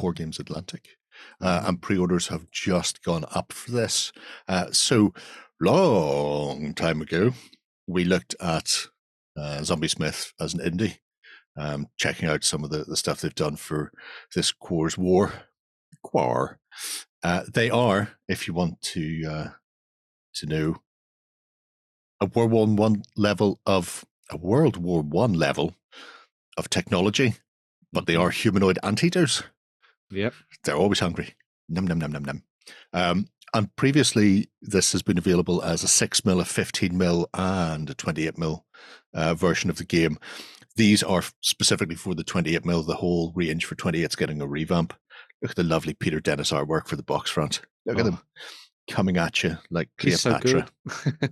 War Games Atlantic. Uh, and pre orders have just gone up for this. Uh, so, long time ago, we looked at uh, Zombie Smith as an indie, um, checking out some of the, the stuff they've done for this Quar's War. Quar. Uh, they are, if you want to uh, to know, a World War One level of a World War One level of technology, but they are humanoid anteaters. yep They're always hungry. Num num num num num. Um, and previously, this has been available as a six mil, a fifteen mil, and a twenty-eight mil uh, version of the game. These are specifically for the twenty-eight mil. The whole range for twenty-eight is getting a revamp. Look at the lovely Peter Dennis artwork for the box front. Look at Oh. them coming at you like He's so Cleopatra.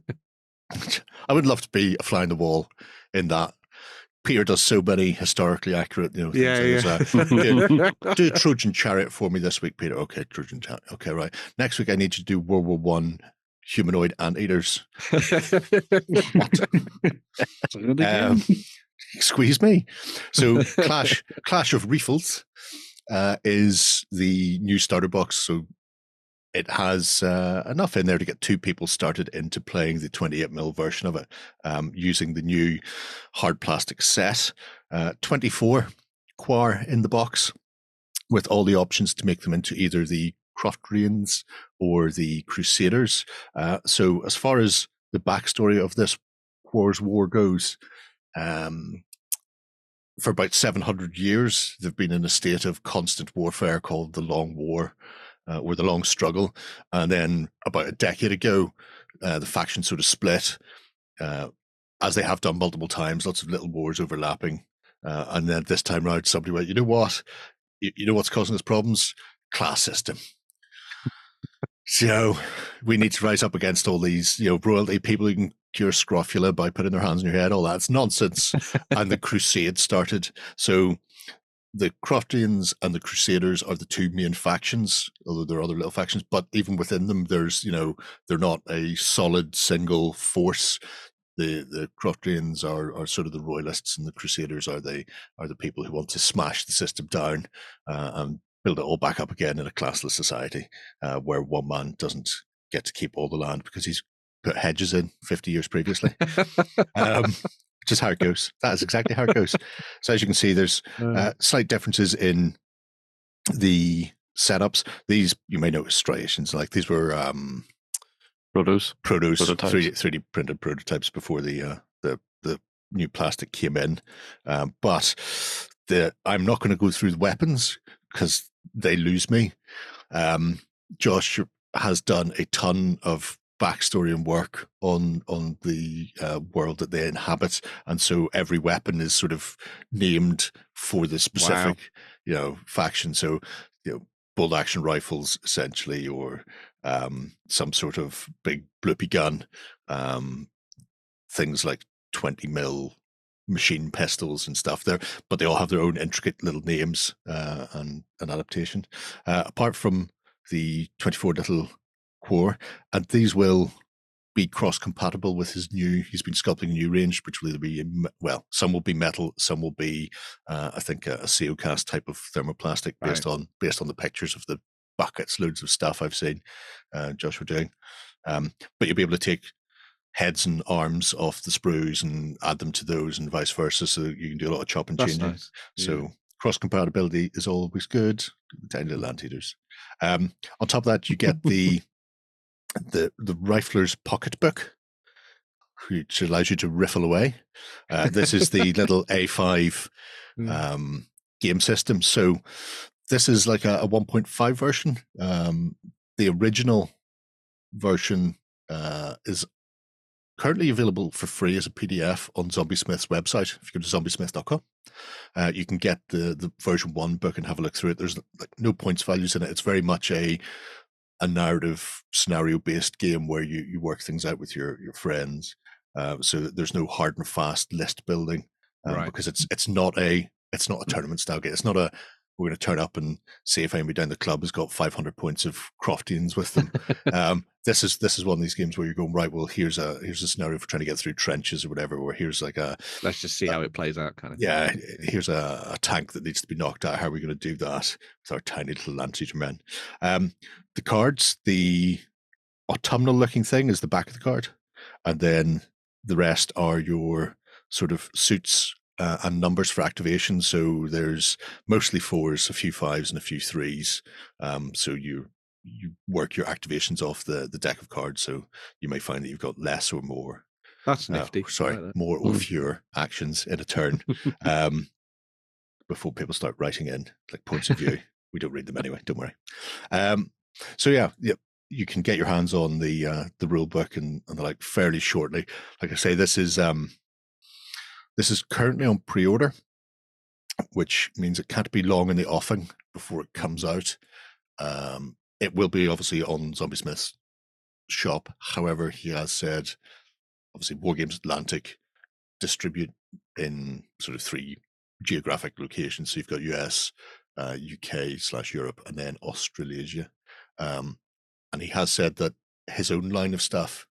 I would love to be a fly on the wall in that. Peter does so many historically accurate, you know, things yeah like uh, yeah do, do a Trojan chariot for me this week, Peter. Okay, Trojan chariot. Okay, right. Next week I need you to do World War One humanoid anteaters. Again. Um, Squeeze me. So Clash Clash of Rifles uh, is the new starter box. So it has uh, enough in there to get two people started into playing the 28 mil version of it um, using the new hard plastic set. Uh, 24 quar in the box with all the options to make them into either the Croftians or the Crusaders. Uh, so as far as the backstory of this Quar's War goes, um, for about 700 years, they've been in a state of constant warfare called the Long War uh, or the Long Struggle. And then about a decade ago, uh, the factions sort of split, uh, as they have done multiple times, lots of little wars overlapping. Uh, and then this time round, somebody went, you know what? You, you know what's causing us problems? Class system. so we need to rise up against all these, you know, royalty people who can cure scrofula by putting their hands on your head. All that's nonsense. and the crusade started. So the Croftians and the Crusaders are the two main factions, although there are other little factions. But even within them, there's you know they're not a solid single force. The the Croftians are are sort of the royalists, and the Crusaders are the are the people who want to smash the system down uh, and build it all back up again in a classless society uh, where one man doesn't get to keep all the land because he's put hedges in 50 years previously um, which is how it goes that is exactly how it goes so as you can see there's uh, slight differences in the setups. These you may notice striations. Like these were um, Protos. protos, Prototypes. 3D, 3D printed prototypes before the uh, the the new plastic came in. Um, but the I'm not going to go through the weapons because they lose me. Um, Josh, has done a ton of backstory and work on on the uh, world that they inhabit, and so every weapon is sort of named for the specific, you know, faction. So you know, bolt action rifles essentially, or um, some sort of big bloopy gun, um, things like twenty mil machine pistols and stuff there, but they all have their own intricate little names uh, and an adaptation. Uh, apart from the 24 little quar, and these will be cross compatible with his new. He's been sculpting a new range, which will either be well, some will be metal, some will be, uh, I think, a, a CO cast type of thermoplastic based on based on the pictures of the buckets, loads of stuff I've seen uh, Joshua doing. Um, but you'll be able to take heads and arms off the sprues and add them to those, and vice versa. So you can do a lot of chop and changing. nice. Yeah. So cross compatibility is always good. Tiny little anteaters. Um, on top of that, you get the the the rifler's pocketbook, which allows you to riffle away. Uh, this is the little A5 Mm. um, game system. So this is like a, a 1.5 version. Um, the original version uh, is currently available for free as a PDF on Zombie Smith's website. If you go to zombiesmith.com, uh, you can get the the version one book and have a look through it. There's like no points values in it. It's very much a a narrative scenario based game where you you work things out with your your friends. Uh, so that there's no hard and fast list building um, Right. because it's it's not a it's not a tournament style game. It's not a we're going to turn up and see if anybody down the club has got 500 points of Croftians with them. um, this is this is one of these games where you're going right. Well, here's a here's a scenario for trying to get through trenches or whatever. Or here's like a Let's just see how it plays out, kind of. thing. yeah, here's a, a tank that needs to be knocked out. How are we going to do that with our tiny little Lanceater men? Um, the cards, the autumnal looking thing is the back of the card, and then the rest are your sort of suits uh, and numbers for activation. So there's mostly fours, a few fives, and a few threes. Um, so you you work your activations off the the deck of cards. So you may find that you've got less or more That's uh, nifty. I sorry, like that. more or Mm. fewer actions in a turn. um, before people start writing in like points of view, we don't read them anyway. Don't worry. Um, so yeah, yeah, you can get your hands on the uh, the rule book and, and the like fairly shortly. Like I say, this is um, this is currently on pre-order, which means it can't be long in the offing before it comes out. Um, it will be obviously on Zombie Smith's shop. However, he has said obviously War Games Atlantic distribute in sort of three geographic locations. So you've got US, uh, UK slash Europe, and then Australasia. Um, and he has said that his own line of stuff,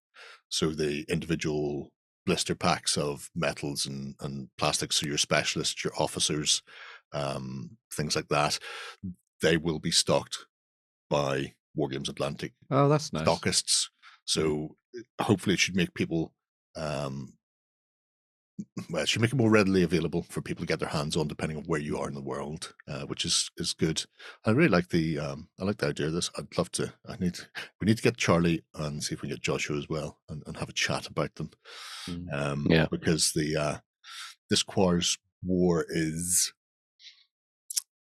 so the individual blister packs of metals and, and plastics, so your specialists, your officers, um, things like that, they will be stocked by War Games Atlantic Oh, that's nice. stockists. So hopefully it should make people um well, should make it more readily available for people to get their hands on depending on where you are in the world, uh, which is is good. I really like the um I like the idea of this. I'd love to I need we need to get Charlie and see if we can get Joshua as well and, and have a chat about them. Mm. Um Yeah. because the uh this Quars war is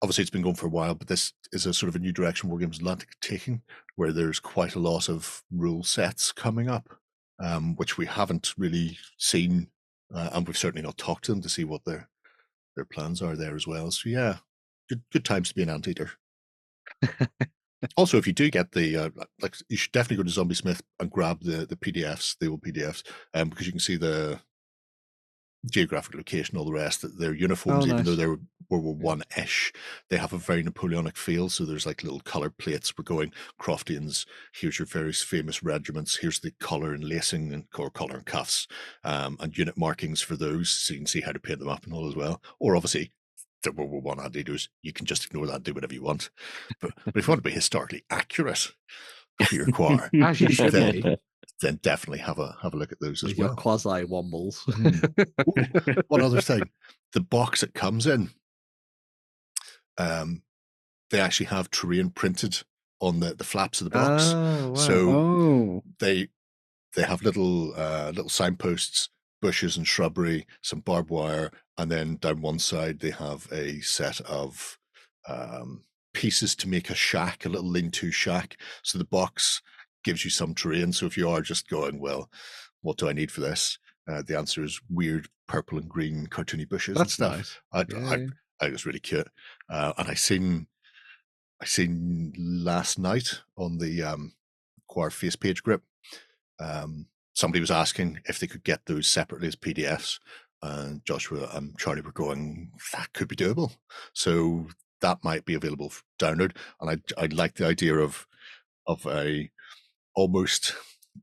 obviously it's been going for a while, but this is a sort of a new direction War Games Atlantic are taking, where there's quite a lot of rule sets coming up, um, which we haven't really seen, uh, and we've certainly not talked to them to see what their their plans are there as well. So yeah, good good times to be an anteater. also, if you do get the uh, like, you should definitely go to Zombie Smith and grab the the PDFs, the old PDFs, um, because you can see the geographic location, all the rest. that Their uniforms, even though they're World War One ish, they have a very Napoleonic feel. So there's like little color plates. We're going Croftians. Here's your various famous regiments. Here's the collar and lacing and or collar and cuffs, um, and unit markings for those, so you can see how to paint them up and all as well. Or obviously. The World War One anti-dos, you can just ignore that and do whatever you want. But, but if you want to be historically accurate for your choir, As you should Then- be. Then definitely have a have a look at those as well. quasi wombles. One other thing, the box it comes in, um, they actually have terrain printed on the, the flaps of the box. Oh, wow. So Oh, they they have little uh, little signposts, bushes and shrubbery, some barbed wire, and then down one side they have a set of um, pieces to make a shack, a little lean-to shack. So the box gives you some terrain. So if you are just going, well, what do I need for this? Uh, the answer is weird purple and green cartoony bushes and That's stuff. nice. I, Yeah, I, yeah. I was really cute. Uh, and I seen I seen last night on the um Quar face page grip. Um somebody was asking if they could get those separately as PDFs. And Joshua and Charlie were going, that could be doable. So that might be available for download. And I I like the idea of of a almost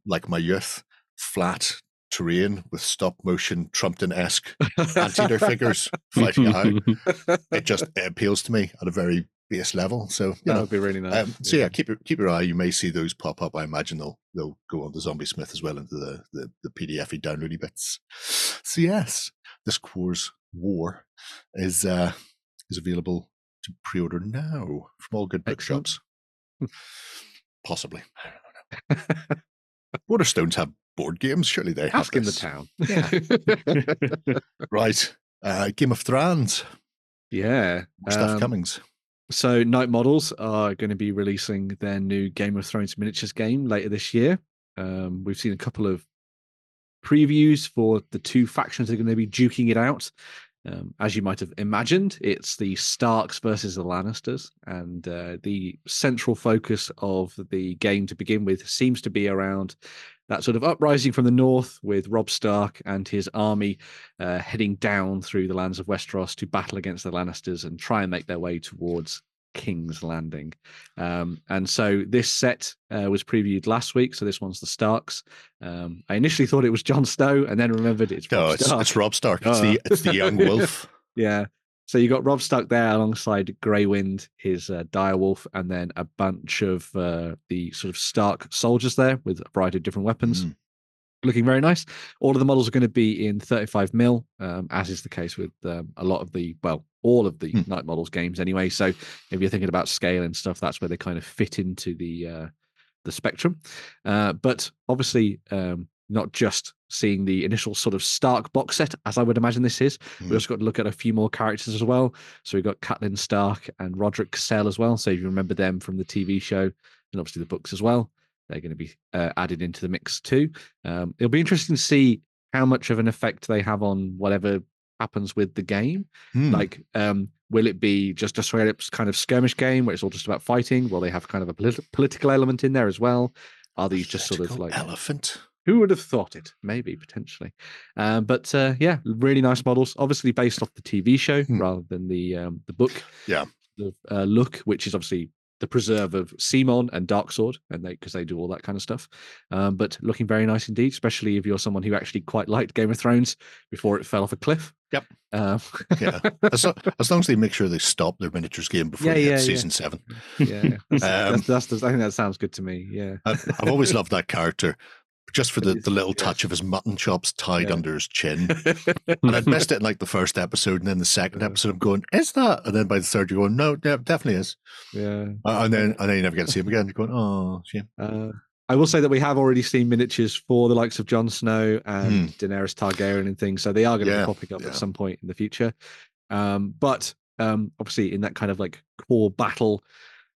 like my youth, flat terrain with stop motion Trumpton esque anteater figures fighting it out it just it appeals to me at a very base level. So you that know, would be really nice. um, so yeah, keep your keep your eye. You may see those pop up. I imagine they'll they'll go on the Zombie Smith as well into the the, the PDF downloady bits. So yes, this Quars War is uh is available to pre-order now from all good bookshops. Possibly. Waterstones have board games. Surely they have Ask in the town. Right. Uh, Game of Thrones. yeah. Stuff um, Cummings. So Knight Models are going to be releasing their new Game of Thrones miniatures game later this year. Um, we've seen a couple of previews for the two factions that are going to be duking it out. Um, as you might have imagined, it's the Starks versus the Lannisters, and uh, the central focus of the game to begin with seems to be around that sort of uprising from the north with Robb Stark and his army uh, heading down through the lands of Westeros to battle against the Lannisters and try and make their way towards King's Landing. Um, and so this set uh, was previewed last week. So this one's the Starks. Um, I initially thought it was Jon Snow, and then remembered it's No, Robb it's, Stark. it's Robb Stark. It's Oh. the it's the young wolf. Yeah. So you got Robb Stark there alongside Grey Wind, his uh, direwolf, and then a bunch of uh, the sort of Stark soldiers there with a variety of different weapons. Mm. Looking very nice. All of the models are going to be in 35 mil, um, as is the case with um, a lot of the, well, all of the Hmm. Knight Models games anyway. So if you're thinking about scale and stuff, that's where they kind of fit into the uh, the spectrum. Uh, but obviously, um, not just seeing the initial sort of Stark box set, as I would imagine this is. We Mm. also got to look at a few more characters as well. So we've got Catelyn Stark and Rodrik Cassel as well. So if you remember them from the TV show and obviously the books as well, they're going to be uh, added into the mix too. Um, it'll be interesting to see how much of an effect they have on whatever happens with the game. Hmm. Like, um, will it be just a straight up kind of skirmish game where it's all just about fighting? Will they have kind of a polit- political element in there as well? Are these just sort of like elephant. who would have thought it? Maybe potentially, um, but uh, yeah, really nice models. Obviously based off the TV show Hmm. rather than the um, the book. Yeah. The uh, look, which is obviously the preserve of Simon and Darksword, and they because they do all that kind of stuff. Um, but looking very nice indeed, especially if you're someone who actually quite liked Game of Thrones before it fell off a cliff. Yep. Um, Yeah. As, as long as they make sure they stop their miniatures game before Yeah, they hit yeah, yeah. season seven. yeah, that's, Um, that's, that's, the- I think that sounds good to me. Yeah. I've, I've always loved that character, just for the, the little touch of his mutton chops tied Yeah. under his chin. And I'd missed it in like the first episode, and then the second episode, I'm going, "Is that?" And then by the third, you're going, "No, de- definitely is." yeah. Uh, and then and then you never get to see him again. You're going, "Oh, shame." Uh, I will say that we have already seen miniatures for the likes of Jon Snow and Hmm. Daenerys Targaryen and things, so they are going to Yeah, be popping up at some point in the future. Um, but um, obviously, in that kind of like core battle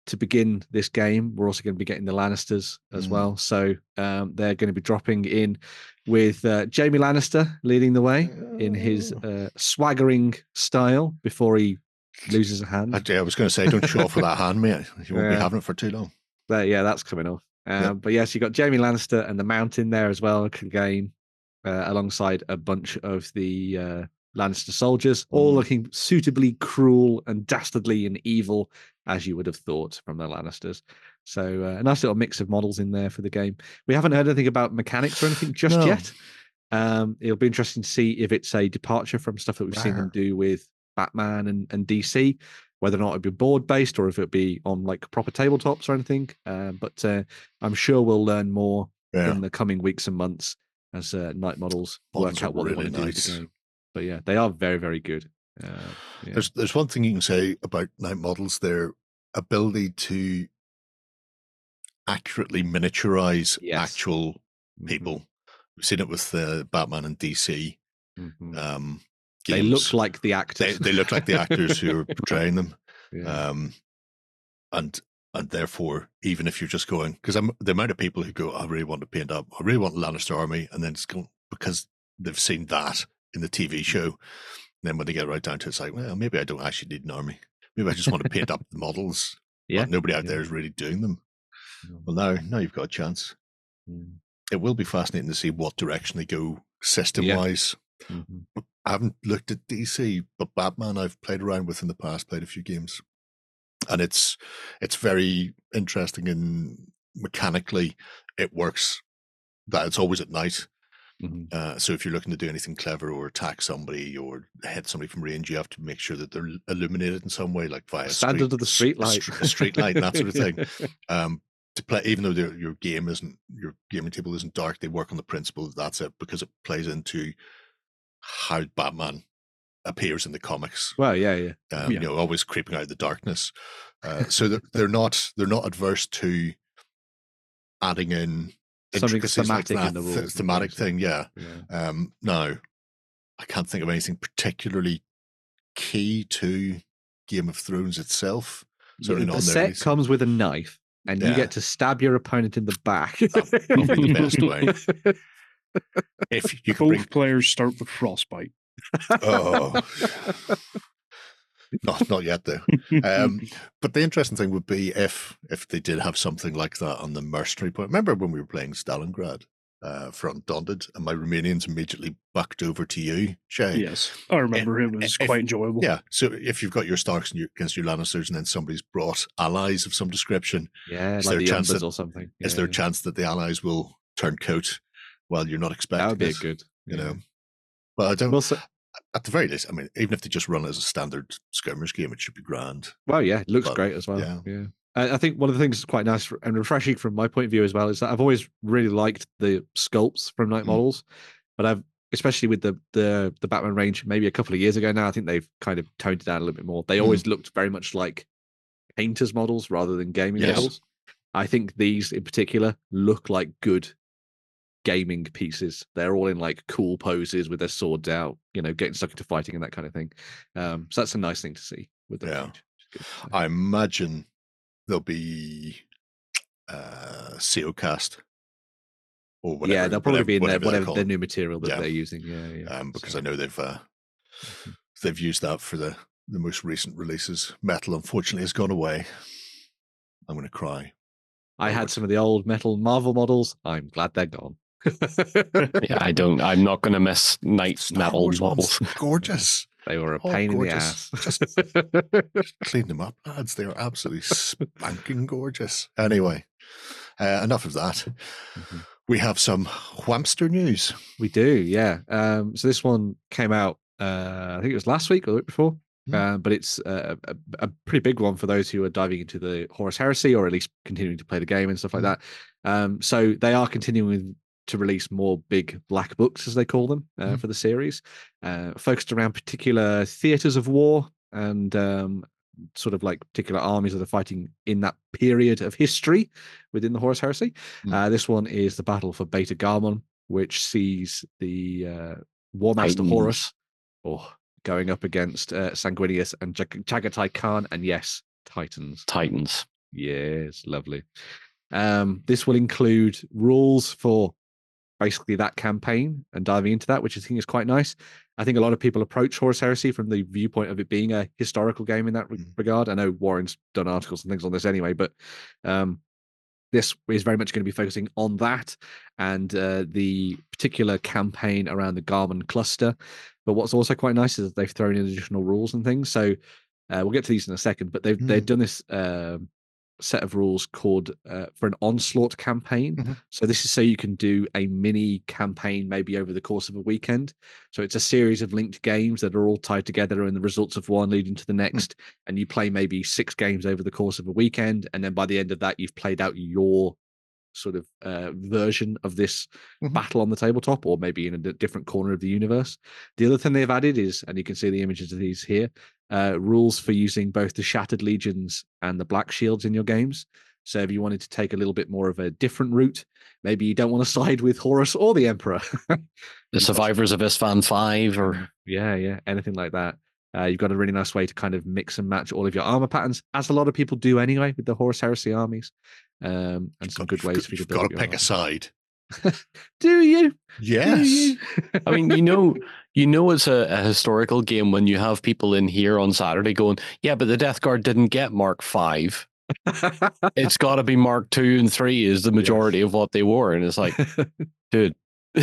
to begin this game, we're also going to be getting the Lannisters as Mm. well. So um, they're going to be dropping in with uh, Jaime Lannister leading the way in his Oh. uh, swaggering style before he loses a hand. I, I was going to say, don't show off with that hand, mate. You won't be having it for too long. There, yeah, that's coming off. Um, Yeah. But yes, you got Jaime Lannister and the Mountain there as well, again, uh, alongside a bunch of the uh, Lannister soldiers, all Mm. looking suitably cruel and dastardly and evil, as you would have thought from the Lannisters. So uh, a nice little mix of models in there for the game. We haven't heard anything about mechanics or anything just No. yet. Um, it'll be interesting to see if it's a departure from stuff that we've seen them do with Batman and, and DC, whether or not it'd be board based or if it'd be on like proper tabletops or anything. Um, but uh, I'm sure we'll learn more Yeah. in the coming weeks and months as uh, Knight Models Models work out what really they want to do nice. game. But yeah, they are very, very good. Uh, yeah. There's there's one thing you can say about Knight Models: their ability to accurately miniaturize Yes. actual Mhm, people. We've seen it with uh, Batman and DC. mhm. Um, They look like the actors. they look like the actors who are portraying them. yeah. Um, and and therefore, even if you're just going, because I'm the amount of people who go, I really want to paint up, I really want the Lannister army, and then it's going because they've seen that in the Mm-hmm. TV show. Then when they get right down to it, it's like, well, maybe I don't actually need an army. Maybe I just want to paint up the models. but Yeah. nobody out yeah. there is really doing them. Mm. Well, now, now you've got a chance. Mm. It will be fascinating to see what direction they go system wise. Mhm. I haven't looked at DC, but Batman I've played around with in the past, played a few games. And it's it's very interesting and mechanically it works that it's always at night. Mhm. Uh, so if you're looking to do anything clever or attack somebody or hit somebody from range, you have to make sure that they're illuminated in some way, like via Standard of the street light. a street light and that sort of thing. Um, to play, even though your game isn't your gaming table isn't dark, they work on the principle that that's it because it plays into how Batman appears in the comics. well, yeah, yeah. Um, Yeah. You know, always creeping out of the darkness. Uh, so they're, they're not they're not adverse to adding in Something intricacies like thematic in that, the th- thematic thing. Yeah. yeah. Um, no, I can't think of anything particularly key to Game of Thrones itself. Certainly the not in their set release. comes with a knife, and you get to stab your opponent in the back. Probably the best way. If you can Both bring players start with frostbite. Oh. not not yet though. Um, but the interesting thing would be if if they did have something like that on the mercenary point. Remember when we were playing Stalingrad uh, for Undaunted, and my Romanians immediately backed over to you, Shay. yes, I remember it was if- quite enjoyable. Yeah. So if you've got your Starks and your, against your Lannisters, and then somebody's brought allies of some description, yeah, Is like there a the chance that- or something. is Yeah, there a chance that the allies will turn coat while you're not expecting That would be it? good. You yeah. know. But I don't. Well, so- at the very least, I mean, even if they just run it as a standard skirmish game, it should be grand. Well, yeah, it looks But, great as well. yeah. Yeah. I think one of the things that's quite nice and refreshing from my point of view as well is that I've always really liked the sculpts from Knight Mm. Models, but I've especially with the the the Batman range maybe a couple of years ago now. I think they've kind of toned it down a little bit more. They Mm. always looked very much like painters models rather than gaming Yes. models. I think these in particular look like good gaming pieces. They're all in like cool poses with their swords out, you know, getting stuck into fighting and that kind of thing. Um, so that's a nice thing to see with the Yeah. range. It's good. So- I imagine there'll be uh CO cast or whatever. yeah, they'll probably whatever- be in their whatever whatever their new material that Yeah. they're using. Yeah, yeah. um, because So- I know they've uh, Mhm. they've used that for the the most recent releases. Metal, unfortunately, has gone away. I'm going to cry. I had some of the old metal Marvel models. I'm glad they're gone. Yeah, I don't. I'm not going to miss Knight Star metal models. gorgeous. they were a Oh, pain gorgeous. in Just- the ass. Clean them up, lads. They are absolutely spanking gorgeous. Anyway, uh, enough of that. Mhm. We have some Whamster news. we do, yeah. Um, so this one came out. Uh, I think it was last week or the week before. Hmm. Uh, but it's uh, a, a pretty big one for those who are diving into the Horus Heresy or at least continuing to play the game and stuff like Mhm. that. Um, so they are continuing to release more big black books, as they call them, uh, Mhm. for the series, uh, focused around particular theaters of war and um, sort of like particular armies that are fighting in that period of history within the Horus Heresy. Mm. Uh, this one is the battle for Beta Garmon, which sees the uh, War Master Horus oh, going up against uh, Sanguinius and Jag- Jaghatai Khan, and yes, Titans. Titans. Yes, lovely. Um, this will include rules for basically that campaign and diving into that, which I think is quite nice. I think a lot of people approach Horus Heresy from the viewpoint of it being a historical game in that Mm. regard. I know Warren's done articles and things on this anyway, but um, this is very much going to be focusing on that and uh, the particular campaign around the Garmon cluster. But what's also quite nice is that they've thrown in additional rules and things. So uh, we'll get to these in a second. But they've they've Mm. done this um, set of rules called uh, for an onslaught campaign. Mhm. So this is so you can do a mini campaign maybe over the course of a weekend. So it's a series of linked games that are all tied together and the results of one leading to the next. And you play maybe six games over the course of a weekend. And then by the end of that, you've played out your sort of uh, version of this Mhm. battle on the tabletop or maybe in a different corner of the universe. The other thing they've added is, and you can see the images of these here, uh, rules for using both the Shattered Legions and the Black Shields in your games. So if you wanted to take a little bit more of a different route, maybe you don't want to side with Horus or the Emperor. The survivors of Isstvan Five, or yeah, yeah, anything like that. Uh, you've got a really nice way to kind of mix and match all of your armor patterns, as a lot of people do anyway with the Horus Heresy armies, um, and some good ways for you to You've build got to your pick a side. Do you? Do Yes. you? I mean, you know, you know, it's a, a historical game when you have people in here on Saturday going, "Yeah, but the Death Guard didn't get Mark Five. It's got to be Mark Two and Three is the majority of what they wore." And it's like, dude,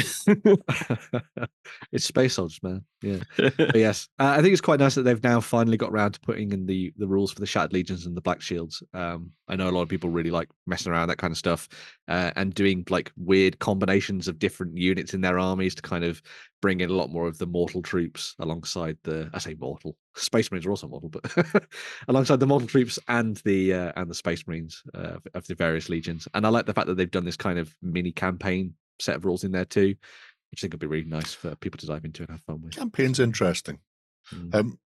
it's space soldiers, man. Yeah. But yes, uh, I think it's quite nice that they've now finally got around to putting in the the rules for the Shattered Legions and the Black Shields. Um, I know a lot of people really like messing around that kind of stuff uh, and doing like weird combinations of different units in their armies to kind of bring in a lot more of the mortal troops alongside the I say mortal Space Marines are also mortal, but alongside the mortal troops and the uh, and the Space Marines uh, of the various legions. And I like the fact that they've done this kind of mini campaign set of rules in there too, which I think would be really nice for people to dive into and have fun with. Campaign's interesting. Mm. Um,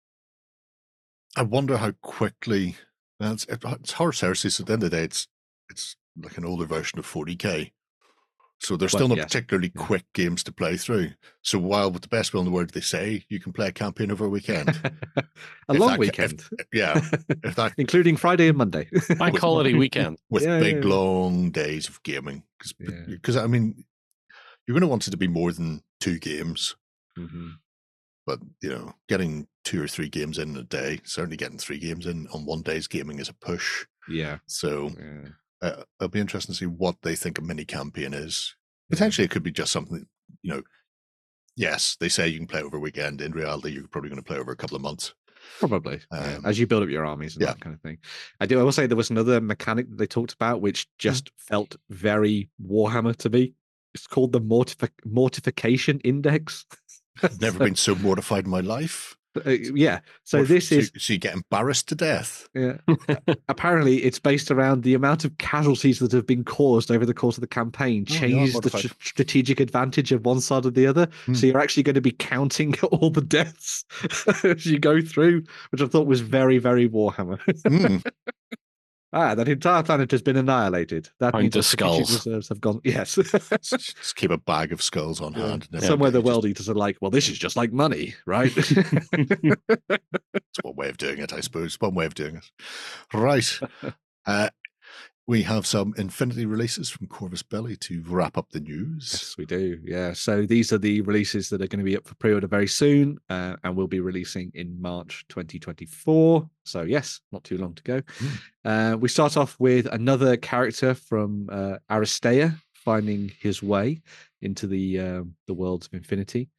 I wonder how quickly. Well, it's, it's Horus Heresy. So at the end of the day, it's it's like an older version of 40k. So they're Well, still not yes, particularly yeah. quick games to play through. So while with the best will in the world, they say you can play a campaign over a weekend. a If long that ca- if- weekend, yeah, if that including Friday and Monday. bank holiday weekend. with Yeah, big yeah. long days of gaming, because Yeah. I mean, you're going to want it to be more than two games. Mhm. But you know, getting two or three games in a day, certainly getting three games in on one day's gaming is a push. Yeah, So yeah. uh, it'll be interesting to see what they think a mini campaign is. Potentially, it could be just something. You know, yes, they say you can play over a weekend. In reality, you're probably going to play over a couple of months. Probably, Um, as you build up your armies and yeah. that kind of thing. I do. I will say there was another mechanic that they talked about, which just felt very Warhammer to me. It's called the mortific- mortification index. I've never been so mortified in my life. Uh, yeah. So this is so you get embarrassed to death. Yeah. Apparently, it's based around the amount of casualties that have been caused over the course of the campaign Oh, changes the tr- strategic advantage of one side or the other. Hmm. So you're actually going to be counting all the deaths as you go through, which I thought was very, very Warhammer. Mm, ah, that entire planet has been annihilated. That Count means the skulls. reserves have gone. Yes. just keep a bag of skulls on Yeah. hand. and Somewhere the world eaters are like, well, this is just like money, right? It's one way of doing it, I suppose. One way of doing it. Right. Uh, we have some Infinity releases from Corvus Belli to wrap up the news. Yes, we do. Yeah. So these are the releases that are going to be up for pre-order very soon, uh, and will be releasing in March 2024. So yes, not too long to go. Uh, we start off with another character from uh, Aristeia finding his way into the um, the worlds of Infinity.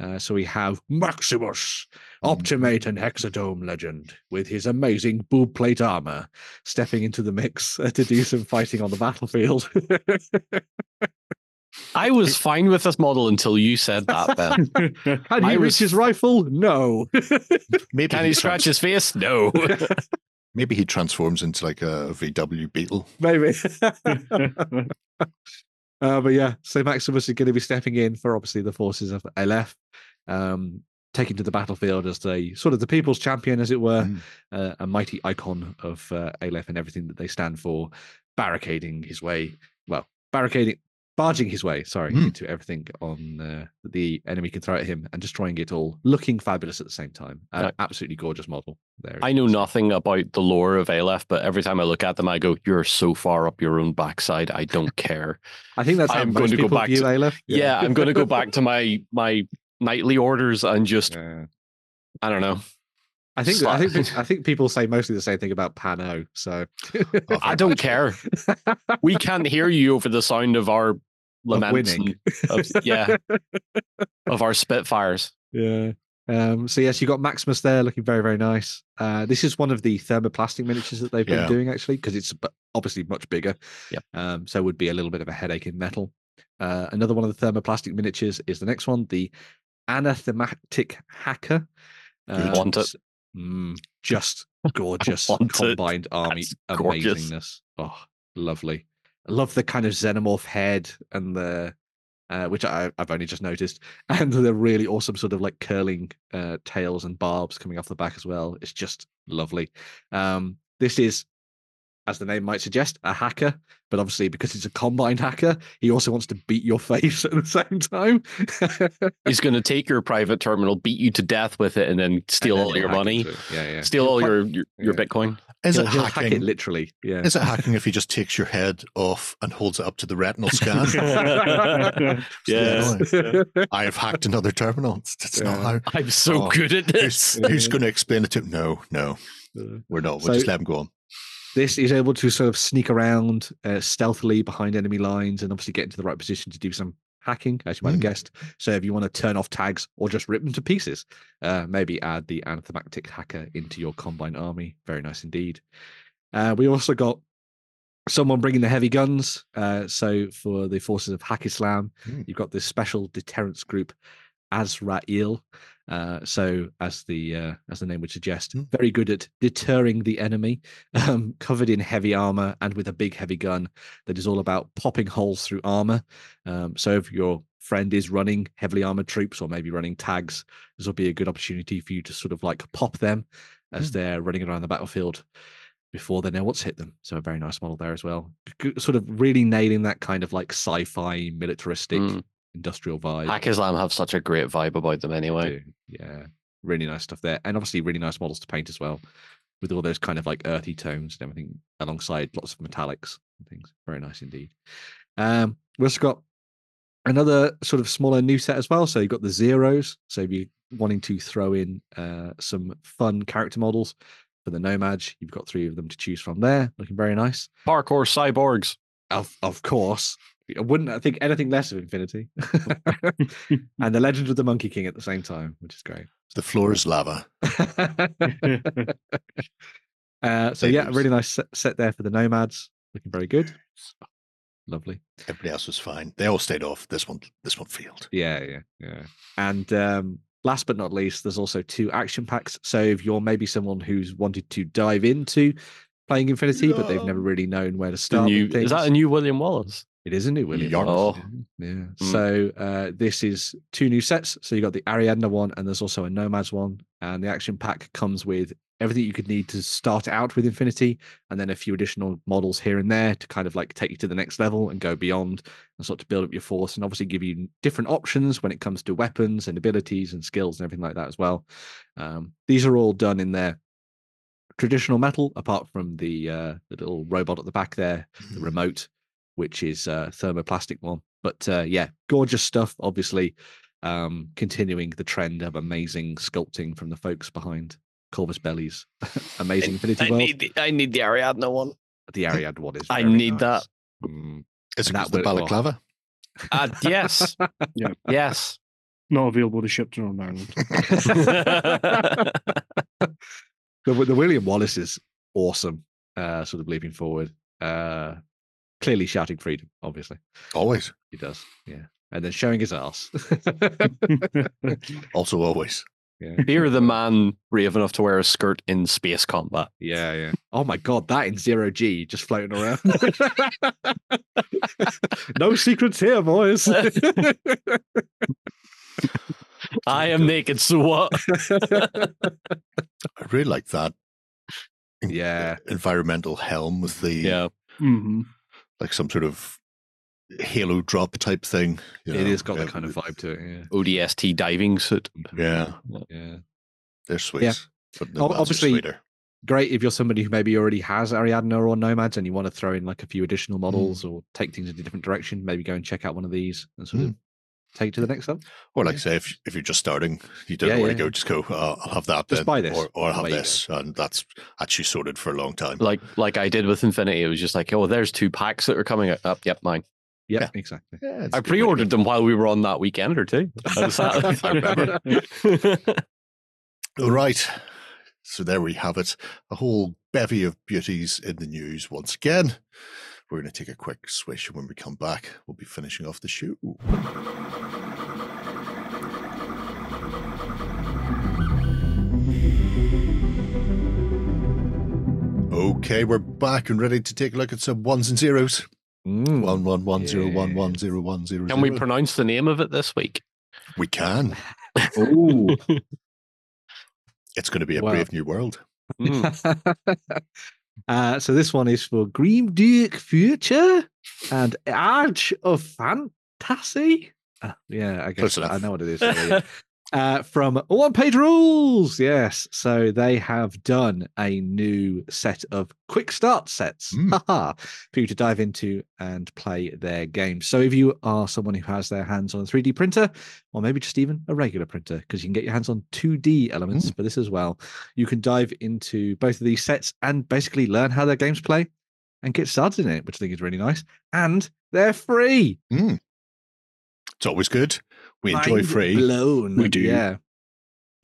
Uh, so we have Maximus, Optimate and Hexadome legend, with his amazing boob plate armor, stepping into the mix uh, to do some fighting on the battlefield. I was fine with this model until you said that, Ben. Can he I reach was- his rifle? No. Maybe Can he scratch his face? No. Maybe he transforms into like a VW Beetle. Maybe. Uh, but yeah, so Maximus is going to be stepping in for obviously the forces of Aleph, um, taking to the battlefield as the sort of the people's champion, as it were, Mm. uh, a mighty icon of uh, Aleph and everything that they stand for, barricading his way, well, barricading, barging his way, sorry, Mm. into everything on uh, the enemy can throw at him and destroying it all, looking fabulous at the same time. Right. absolutely gorgeous model. There, I know is. nothing about the lore of Aleph, but every time I look at them, I go, "You're so far up your own backside. I don't care." I think that's how I'm most going to go back to- Aleph. yeah, I'm going to go back to my my nightly orders and just Yeah. I don't know. I think I think I think people say mostly the same thing about Pano. So I don't care. We can't hear you over the sound of our laments. winning. and- of- yeah, of our Spitfires. yeah. Um, so yes, you've got Maximus there, looking very very nice. Uh, this is one of the thermoplastic miniatures that they've been Yeah. doing actually, because it's obviously much bigger. Yep. Um, so it would be a little bit of a headache in metal. Uh, another one of the thermoplastic miniatures is the next one, the anathematic hacker. Good. Want it. mm, just gorgeous want it. combined army That's gorgeous. amazingness. Oh, lovely. I love the kind of xenomorph head and the uh, which I, I've only just noticed, and the really awesome sort of like curling uh, tails and barbs coming off the back as well. It's just lovely. Um, this is as the name might suggest, a hacker. But obviously, because he's a combined hacker, he also wants to beat your face at the same time. He's going to take your private terminal, beat you to death with it, and then steal And then all your money. Yeah, yeah. steal all your your, your Yeah. Bitcoin. Is He'll, it he'll hack it hacking? literally. Yeah. Is it hacking if he just takes your head off and holds it up to the retinal scan? Yes. I have hacked another terminal. It's, it's not how. I'm so Oh, good at Who's, this. who's going to explain it to him? No, no, we're not. We'll So- just let him go on. this is able to sort of sneak around uh, stealthily behind enemy lines and obviously get into the right position to do some hacking, as you might have Mm. guessed. So if you want to turn off tags or just rip them to pieces, uh, maybe add the anathematic hacker into your combine army. Very nice indeed. Uh, we also got someone bringing the heavy guns. Uh, so for the forces of Haqqislam, Mm. you've got this special deterrence group, Azra'il. Uh, so as the uh, as the name would suggest, Mm. very good at deterring the enemy, um, covered in heavy armor and with a big heavy gun that is all about popping holes through armor. Um, so if your friend is running heavily armored troops or maybe running tags, this will be a good opportunity for you to sort of like pop them as Mm. they're running around the battlefield before they know what's hit them. So a very nice model there as well. Sort of really nailing that kind of like sci-fi militaristic Mm. Industrial vibe. Haqqislam have such a great vibe about them anyway. Yeah, really nice stuff there, and obviously really nice models to paint as well, with all those kind of like earthy tones and everything, alongside lots of metallics and things. Very nice indeed. Um, we also got another sort of smaller new set as well. So you've got the zeros. So if you're wanting to throw in uh, some fun character models for the nomads, you've got three of them to choose from there. Looking very nice. Parkour cyborgs. Of of course. I wouldn't I think anything less of Infinity. and the Legend of the Monkey King at the same time, which is great. The floor is lava. uh, so They yeah, lose. really nice set, set there for the nomads. Looking very good. Lovely. Everybody else was fine. They all stayed off. This one, this one failed. Yeah, yeah, yeah. And um, last but not least, there's also two action packs. So if you're maybe someone who's wanted to dive into playing Infinity, but they've never really known where to start. new, with is that a new William Wallace? It is a new William. Oh. Yeah. yeah. Mm. So uh, this is two new sets. So you got the Ariadna one, and there's also a Nomads one. And the action pack comes with everything you could need to start out with Infinity, and then a few additional models here and there to kind of like take you to the next level and go beyond, and sort of build up your force, and obviously give you different options when it comes to weapons and abilities and skills and everything like that as well. Um, these are all done in their traditional metal, apart from the uh, the little robot at the back there, the remote, which is uh, thermoplastic one. But uh, yeah, gorgeous stuff. Obviously, um, continuing the trend of amazing sculpting from the folks behind Corvus Belli's, amazing Infinity I World. need, the, I need the Ariadna one. the Ariad one is. I very need that. nice. Mm. Is it That 'cause the will- oh. balaclava? Uh, yes. Yeah. Yes. Not available to ship to Northern Ireland. the, the William Wallace is awesome. Uh, sort of leaping forward, uh, clearly shouting freedom. Obviously, Always. he does. Yeah, and then showing his ass. Also, always. yeah. Fear the man brave enough to wear a skirt in space combat. Yeah, yeah. Oh my god, that in zero G just floating around. no secrets here, boys. I am naked, so what? I really like that. Yeah. Environmental helm with the Yeah. hmm like some sort of halo drop type thing. you it has got yeah, the kind of vibe to it. Yeah. ODST diving suit. Yeah, Yeah, yeah. they're sweet. Yeah. But the Ob- lads are obviously- sweeter. Great if you're somebody who maybe already has Ariadna or Nomads and you want to throw in like a few additional mm. models or take things in a different direction. Maybe go and check out one of these and sort of mm. Take it to the next level. Or like say, if if you're just starting, you don't Yeah, know where yeah, to go. Just go. Uh, I'll have that. Just then, buy this, or, or have away you go. this, and that's actually sorted for a long time. Like like I did with Infinity. It was just like, oh, there's two packs that are coming up. Up, yep, mine. Yeah, Yeah. exactly. Yeah, it's I a good way to pre-ordered go. them while we were on that weekend or two. I was I remember. All right. So there we have it. A whole bevy of beauties in the news once again. We're going to take a quick swish, and when we come back, we'll be finishing off the show. Okay, we're back and ready to take a look at some ones and zeros. Mm. One one one zero one one Yes. zero one zero. Can we pronounce the name of it this week? we can. Uh, so this one is for Grimdark Future and Age of Fantasy. Uh, yeah, I guess. I know what it is. already. uh, from One Page Rules. Yes. So they have done a new set of quick start sets Mm. for you to dive into and play their games. So if you are someone who has their hands on a 3D printer, or maybe just even a regular printer, because you can get your hands on 2D elements for this as well, you can dive into both of these sets and basically learn how their games play and get started in it, which I think is really nice. And they're free. Mm. It's always good. We enjoy Mind free. Blown. We do. Yeah.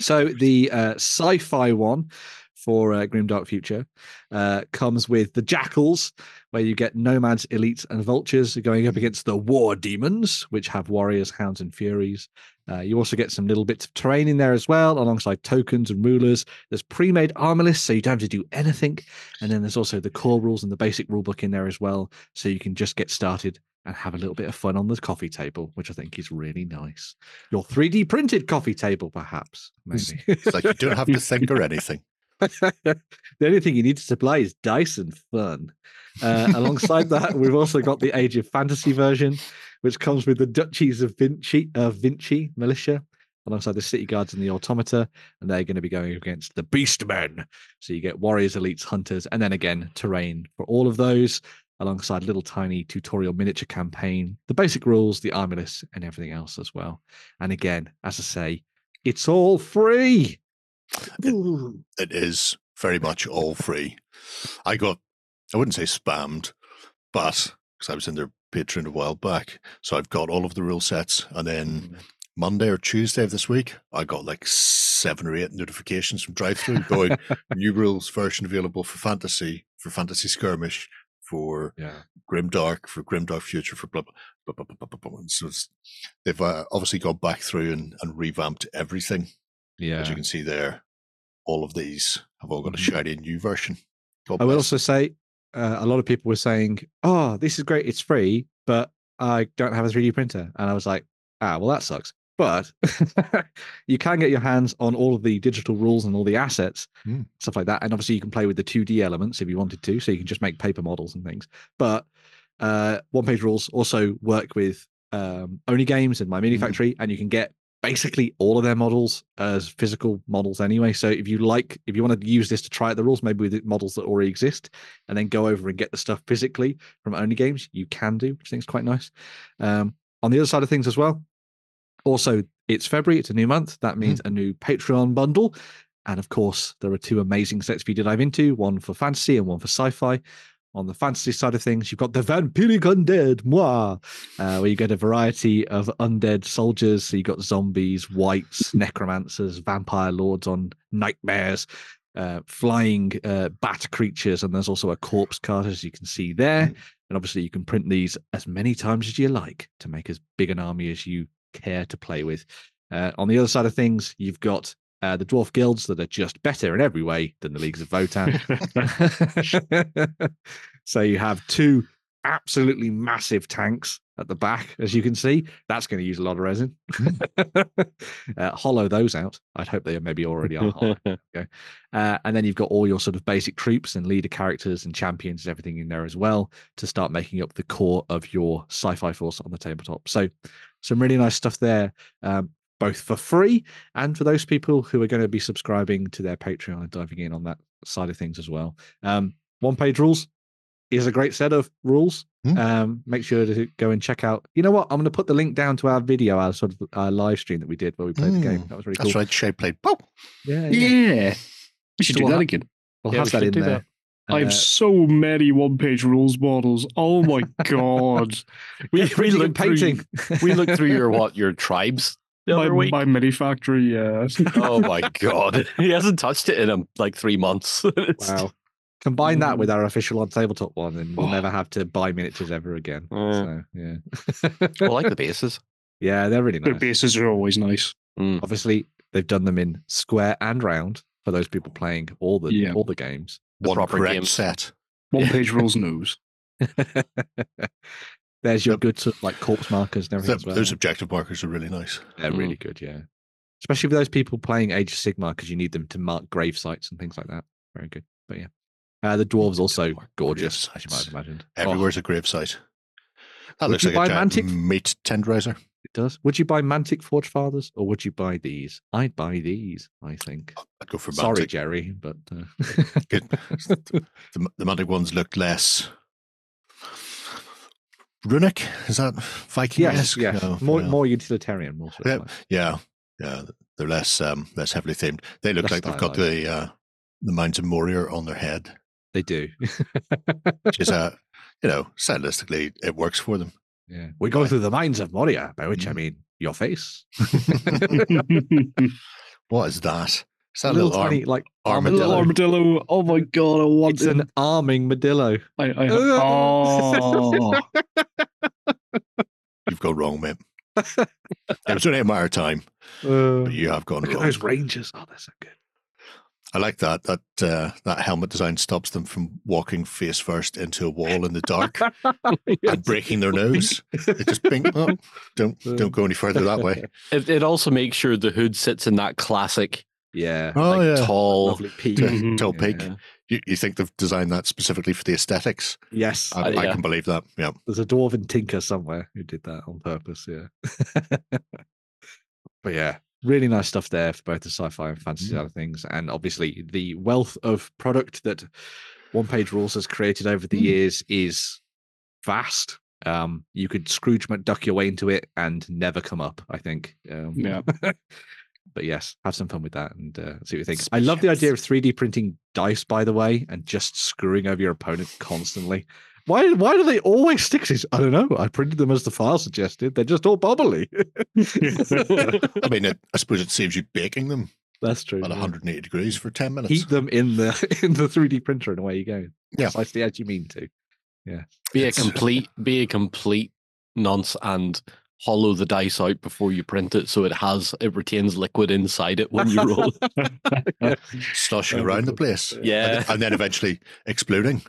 So the uh, sci-fi one for uh, Grimdark Future uh, comes with the Jackals, where you get nomads, elites, and vultures going up against the war demons, which have warriors, hounds, and furies. Uh, you also get some little bits of terrain in there as well, alongside tokens and rulers. There's pre-made armor lists, so you don't have to do anything. And then there's also the core rules and the basic rulebook in there as well, so you can just get started and have a little bit of fun on the coffee table, which I think is really nice. Your 3D printed coffee table, perhaps, maybe. It's like you don't have to think or anything. the only thing you need to supply is dice and fun. Uh, alongside that, we've also got the Age of Fantasy version, which comes with the Duchies of Vinci, uh, Vinci militia, alongside the City Guards and the Automata, and they're going to be going against the Beastmen. So you get warriors, elites, hunters, and then again terrain for all of those, alongside little tiny tutorial miniature campaign, the basic rules, the army list, and everything else as well. And again, as I say, it's all free. Ooh. It is very much all free. I got, I wouldn't say spammed, but because I was in their Patreon a while back, so I've got all of the rule sets, and then mm-hmm. Monday or Tuesday of this week, I got like seven or eight notifications from drive through going new rules version available for fantasy, for fantasy skirmish, for Yeah. Grimdark, for Grimdark Future, for blah blah blah blah blah. blah, blah. So it's, they've uh, obviously gone back through and, and revamped everything. Yeah. As you can see there, all of these have all got a Mhm. shiny new version. God I will bless. also say uh, a lot of people were saying, "Oh, this is great. It's free, but I don't have a 3D printer." And I was like, "Ah, well, that sucks." But you can get your hands on all of the digital rules and all the assets, Mm. stuff like that. And obviously, you can play with the 2D elements if you wanted to. So you can just make paper models and things. But uh, one page rules also work with um, Only Games and My Mini Mm. Factory, and you can get basically all of their models as physical models anyway. So if you like, if you want to use this to try out the rules, maybe with the models that already exist, and then go over and get the stuff physically from Only Games, you can do, which I think is quite nice. Um, on the other side of things as well, also it's February, it's a new month. That means a new Patreon bundle. And of course, there are two amazing sets for you to dive into one for fantasy and one for sci fi. On the fantasy side of things, you've got the Vampiric Undead, moi, uh, where you get a variety of undead soldiers. So you've got zombies, wights, necromancers, vampire lords on nightmares, uh, flying uh, bat creatures, and there's also a corpse card, as you can see there. And obviously, you can print these as many times as you like to make as big an army as you care to play with. Uh, on the other side of things, you've got uh, the dwarf guilds that are just better in every way than the leagues of Votann. so you have two absolutely massive tanks at the back, as you can see. That's going to use a lot of resin. uh, hollow those out. I'd hope they are maybe already are. hollow. Uh, and then you've got all your sort of basic troops and leader characters and champions and everything in there as well to start making up the core of your sci-fi force on the tabletop. So some really nice stuff there, um, both for free and for those people who are going to be subscribing to their Patreon and diving in on that side of things as well. Um, one page rules is a great set of rules. Mm. Um, make sure to go and check out. You know what? I'm going to put the link down to our video, our sort of uh, live stream that we did where we played the game. Mm, That was really cool. That's right. Shay played. Boop. Yeah, yeah. Yeah. We should So do we'll that ha- again. We'll Yeah, have we that in do that. there. I have Uh, so many one page rules models. Oh my god. we, we printing and looked through- we looked through your what your tribes the my, other week. my mini factory, yeah. Oh my god, he hasn't touched it in um, like three months. Wow. Combine that with our official on tabletop one, and we'll Oh. never have to buy miniatures ever again. Uh, So yeah, I like the bases. yeah, they're really nice. The nice. bases are always nice. Mm. Obviously, they've done them in square and round for those people playing all the Yeah. all the games. The One proper game. set. One page rules knows. There's your Yep. good sort of like corpse markers and everything Th- as well. Those objective markers are really nice. They're Mm. really good, yeah. Especially for those people playing Age of Sigmar because you need them to mark grave sites and things like that. Very good. But yeah. Uh, the dwarves also gorgeous, as you might have imagined. Oh, Everywhere's a grave site. That Would looks you like a buy giant Mantic? meat tenderizer. it does. Would you buy Mantic Forge Fathers or would you buy these? I'd buy these. I think. I'd go for Mantic. Sorry, Jerry, but uh... The, the Mantic ones look less runic. Is that Viking? yes, yes, more more utilitarian, more Yeah. like- Yeah, yeah. They're less um less heavily themed. They look like they've got the uh the Mounds of Moria on their head, They do. which is uh you know stylistically it works for them. yeah, we go Right. through the Mines of Moria, by which I Mm. mean your face. What is that? Is that a little, little, arm- tiny like A armadillo? little armadillo. Oh my god, I want It's it. an arming Medillo. I, I, oh, You've gone wrong, mate. it was only a matter of time, Uh, but you have gone look at wrong. those rangers. Oh, they're so good. I like that. That uh, that helmet design stops them from walking face first into a wall in the dark and breaking their nose. They just bing, oh, don't don't go any further that way. It, it also makes sure the hood sits in that classic Yeah. Oh like, yeah, tall. Lovely peak. Mhm. tall peak. Yeah. You, you think they've designed that specifically for the aesthetics? Yes. I, Uh, I can believe that. Yeah. There's a dwarven tinker somewhere who did that on purpose. Yeah. but yeah, really nice stuff there for both the sci-fi and fantasy Mm. side of things, and obviously the wealth of product that One Page Rules has created over the Mm. years is vast. Um, you could Scrooge McDuck your way into it and never come up. I think. Um, Yeah. but yes, have some fun with that and uh, see what you think. I love the idea of 3D printing dice, by the way, and just screwing over your opponent constantly. Why? Why do they always stick to these? I don't know. I printed them as the file suggested. They're just all bubbly. I mean, it, I suppose it saves you baking them That's true. at yeah. 180 degrees for 10 minutes. Heat them in the in the 3D printer, and away you go. Yeah. precisely as you mean to. Yeah. Be a complete, be a complete nonce and hollow the dice out before you print it, so it has it retains liquid inside it when you roll. sloshing That'd around the place. Yeah. And, and then eventually exploding.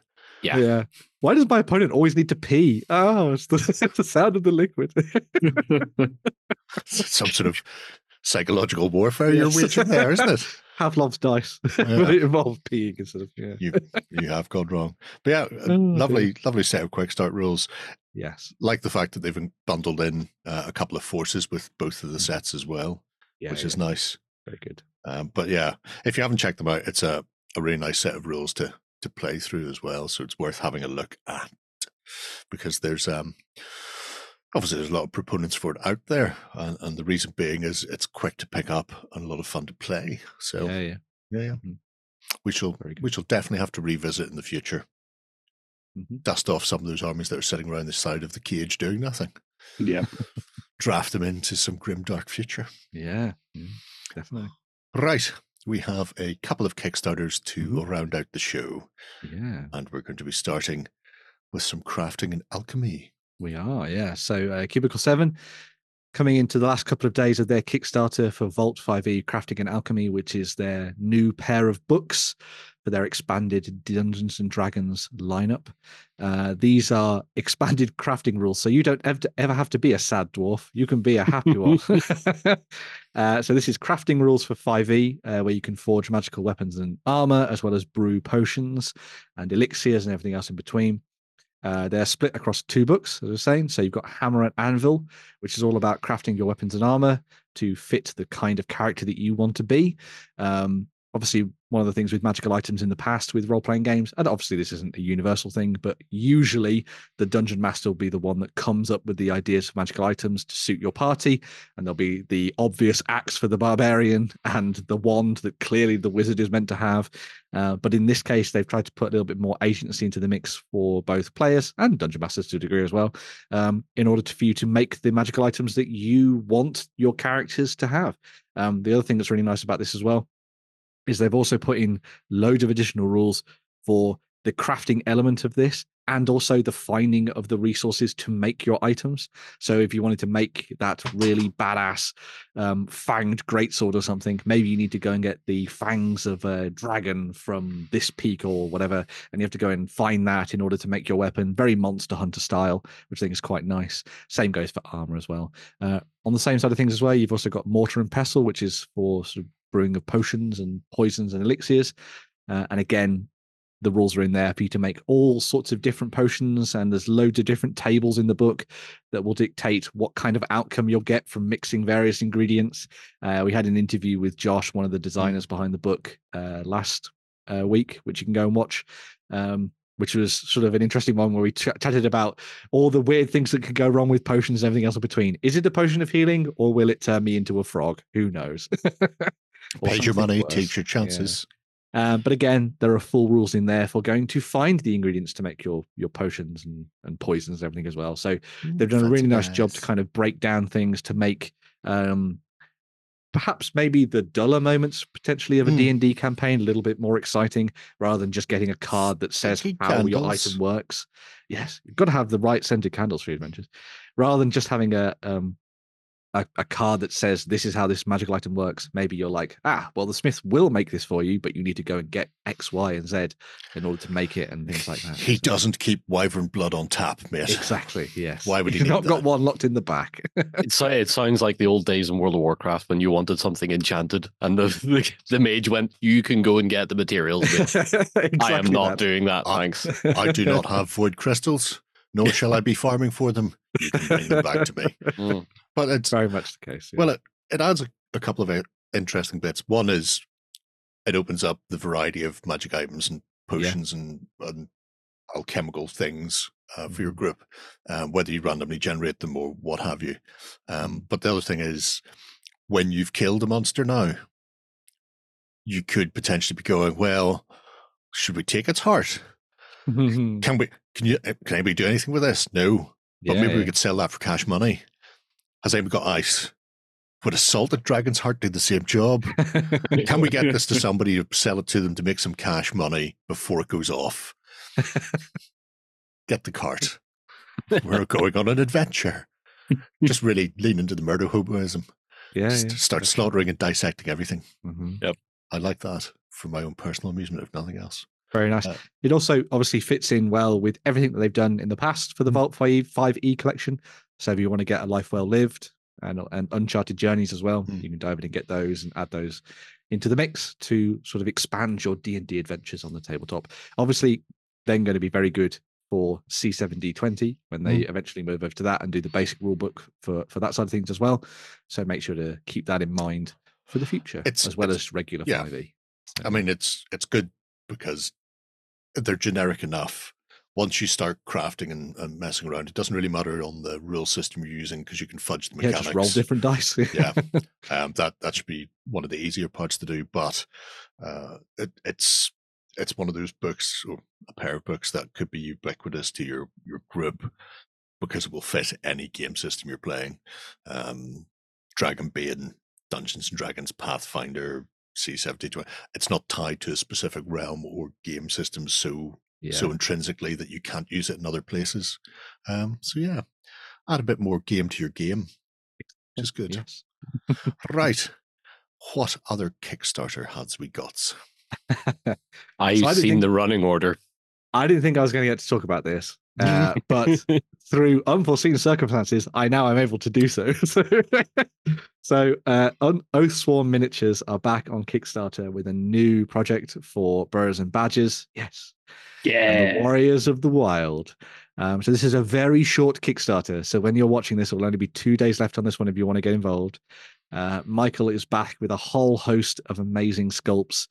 Yeah. Why does my opponent always need to pee? Oh, it's the, it's the sound of the liquid. Some sort of psychological warfare you're Yes. waging there, isn't it? Have Pavlov's dice, but it involved peeing instead of yeah. You you have gone wrong. But yeah, Oh, lovely, lovely set of quick start rules. Yes. Like the fact that they've bundled in uh, a couple of forces with both of the sets as well, Mm. Yeah. which yeah, is nice. very good. Um, but yeah, if you haven't checked them out, it's a, a really nice set of rules to to play through as well. So it's worth having a look at because there's um obviously there's a lot of proponents for it out there, and, and the reason being is it's quick to pick up and a lot of fun to play. So Yeah, yeah. yeah, yeah. Mhm. we shall we shall definitely have to revisit in the future. Mhm. Dust off some of those armies that are sitting around the side of the cage doing nothing. yeah. Draft them into some grim dark future. Yeah. mm, Definitely. Right. We have a couple of Kickstarters to Mhm. round out the show, Yeah. and we're going to be starting with some crafting and alchemy. We are, yeah. So uh, Cubicle 7 coming into the last couple of days of their Kickstarter for Vault 5e Crafting and Alchemy, which is their new pair of books for their expanded Dungeons and Dragons lineup. Uh, these are expanded crafting rules, so you don't ever, ever have to be a sad dwarf. You can be a happy one. uh, so this is crafting rules for 5e, uh, where you can forge magical weapons and armor, as well as brew potions and elixirs and everything else in between. Uh, they're split across two books, as I was saying. So you've got Hammer and Anvil, which is all about crafting your weapons and armor to fit the kind of character that you want to be. Um, obviously, one of the things with magical items in the past with role playing games, and obviously this isn't a universal thing, but usually the dungeon master will be the one that comes up with the ideas for magical items to suit your party, and there'll be the obvious axe for the barbarian and the wand that clearly the wizard is meant to have. Uh, but in this case, they've tried to put a little bit more agency into the mix for both players and dungeon masters to a degree as well, um, in order to, for you to make the magical items that you want your characters to have. Um, the other thing that's really nice about this as well is they've also put in loads of additional rules for the crafting element of this and also the finding of the resources to make your items. So if you wanted to make that really badass um, fanged greatsword or something, maybe you need to go and get the fangs of a dragon from this peak or whatever, and you have to go and find that in order to make your weapon. Very monster hunter style, which I think is quite nice. Same goes for armor as well. Uh, on the same side of things as well, you've also got mortar and pestle, which is for sort of brewing of potions and poisons and elixirs. Uh, and again, the rules are in there for you to make all sorts of different potions, and there's loads of different tables in the book that will dictate what kind of outcome you'll get from mixing various ingredients. Uh, we had an interview with Josh, one of the designers behind the book, uh, last uh, week, which you can go and watch. Um, which was sort of an interesting one where we ch- chatted about all the weird things that could go wrong with potions and everything else in between. Is it a potion of healing or will it turn me into a frog? Who knows? Pay your money, worse. take your Yeah. chances. Um, but again, there are full rules in there for going to find the ingredients to make your your potions and, and poisons and everything as well. So they've done a really nice job to kind of break down things to make um, perhaps maybe the duller moments potentially of a Mm. D&D campaign a little bit more exciting rather than just getting a card that says Scented how your item works. Yes, you've got to have the right scented candles for your adventures rather than just having a um a, a card that says this is how this magical item works. Maybe you're like, ah, well, the smith will make this for you, but you need to go and get X, Y, and Z in order to make it and things like that. He So- doesn't keep wyvern blood on tap, mate. Exactly. Yes. Why would he You've need not got one locked in the back? It, it sounds like the old days in World of Warcraft when you wanted something enchanted and the, the, the mage went, You can go and get the materials. mate." I am not that. doing that, Ah. thanks. I do not have void crystals, nor shall I be farming for them. You can bring them back to me. Mm. But it's Very much the case. yeah. well, it, it adds a, a couple of uh, interesting bits. One is it opens up the variety of magic items and potions and, and alchemical things uh, for your Mhm. group, um, whether you randomly generate them or what have you. Um, but the other thing is when you've killed a monster now, you could potentially be going, well, should we take its heart? Can we? Can you? uh, Can anybody do anything with this? No, but Yeah, maybe we could sell that for cash money. Has anybody got ice? Would a salted dragon's heart do the same job? Can we get this to somebody to sell it to them to make some cash money before it goes off? Get the cart. We're going on an adventure. Just really lean into the murder hoboism. yeah, Just yeah. start slaughtering and dissecting everything. Mhm. I like that for my own personal amusement, if nothing else. Very nice. Uh, it also obviously fits in well with everything that they've done in the past for the Mm. Vault 5 5e collection. So if you want to get a life well lived and, and Uncharted Journeys as well, Mm. you can dive in and get those and add those into the mix to sort of expand your D&D adventures on the tabletop. Obviously, then going to be very good for C7D20 when they Mm. eventually move over to that and do the basic rule book for, for that side of things as well. So make sure to keep that in mind for the future It's- as well as regular yeah. 5e. I mean, it's it's good because they're generic enough. Once you start crafting and, and messing around, it doesn't really matter on the rule system you're using because you can fudge the Yeah, mechanics. just roll different dice. yeah, um, that that should be one of the easier parts to do. But uh, it, it's it's one of those books or a pair of books that could be ubiquitous to your your group because it will fit any game system you're playing. Um, Dragonbane, Dungeons and Dragons, Pathfinder, C7D20. It's not tied to a specific realm or game system so yeah. so intrinsically that you can't use it in other places. Um, so yeah, add a bit more game to your game, which is good. Yes. Right. What other Kickstarter has we got? I've So seen the running order. I didn't think I was going to get to talk about this, uh, but through unforeseen circumstances, I now am able to do so. so, so uh, Un- Oathsworn Miniatures are back on Kickstarter with a new project for Burrows and Badgers. Yes, the Warriors of the Wild. Um, so this is a very short Kickstarter. So when you're watching this, it will only be two days left on this one if you want to get involved. Uh, Michael is back with a whole host of amazing sculpts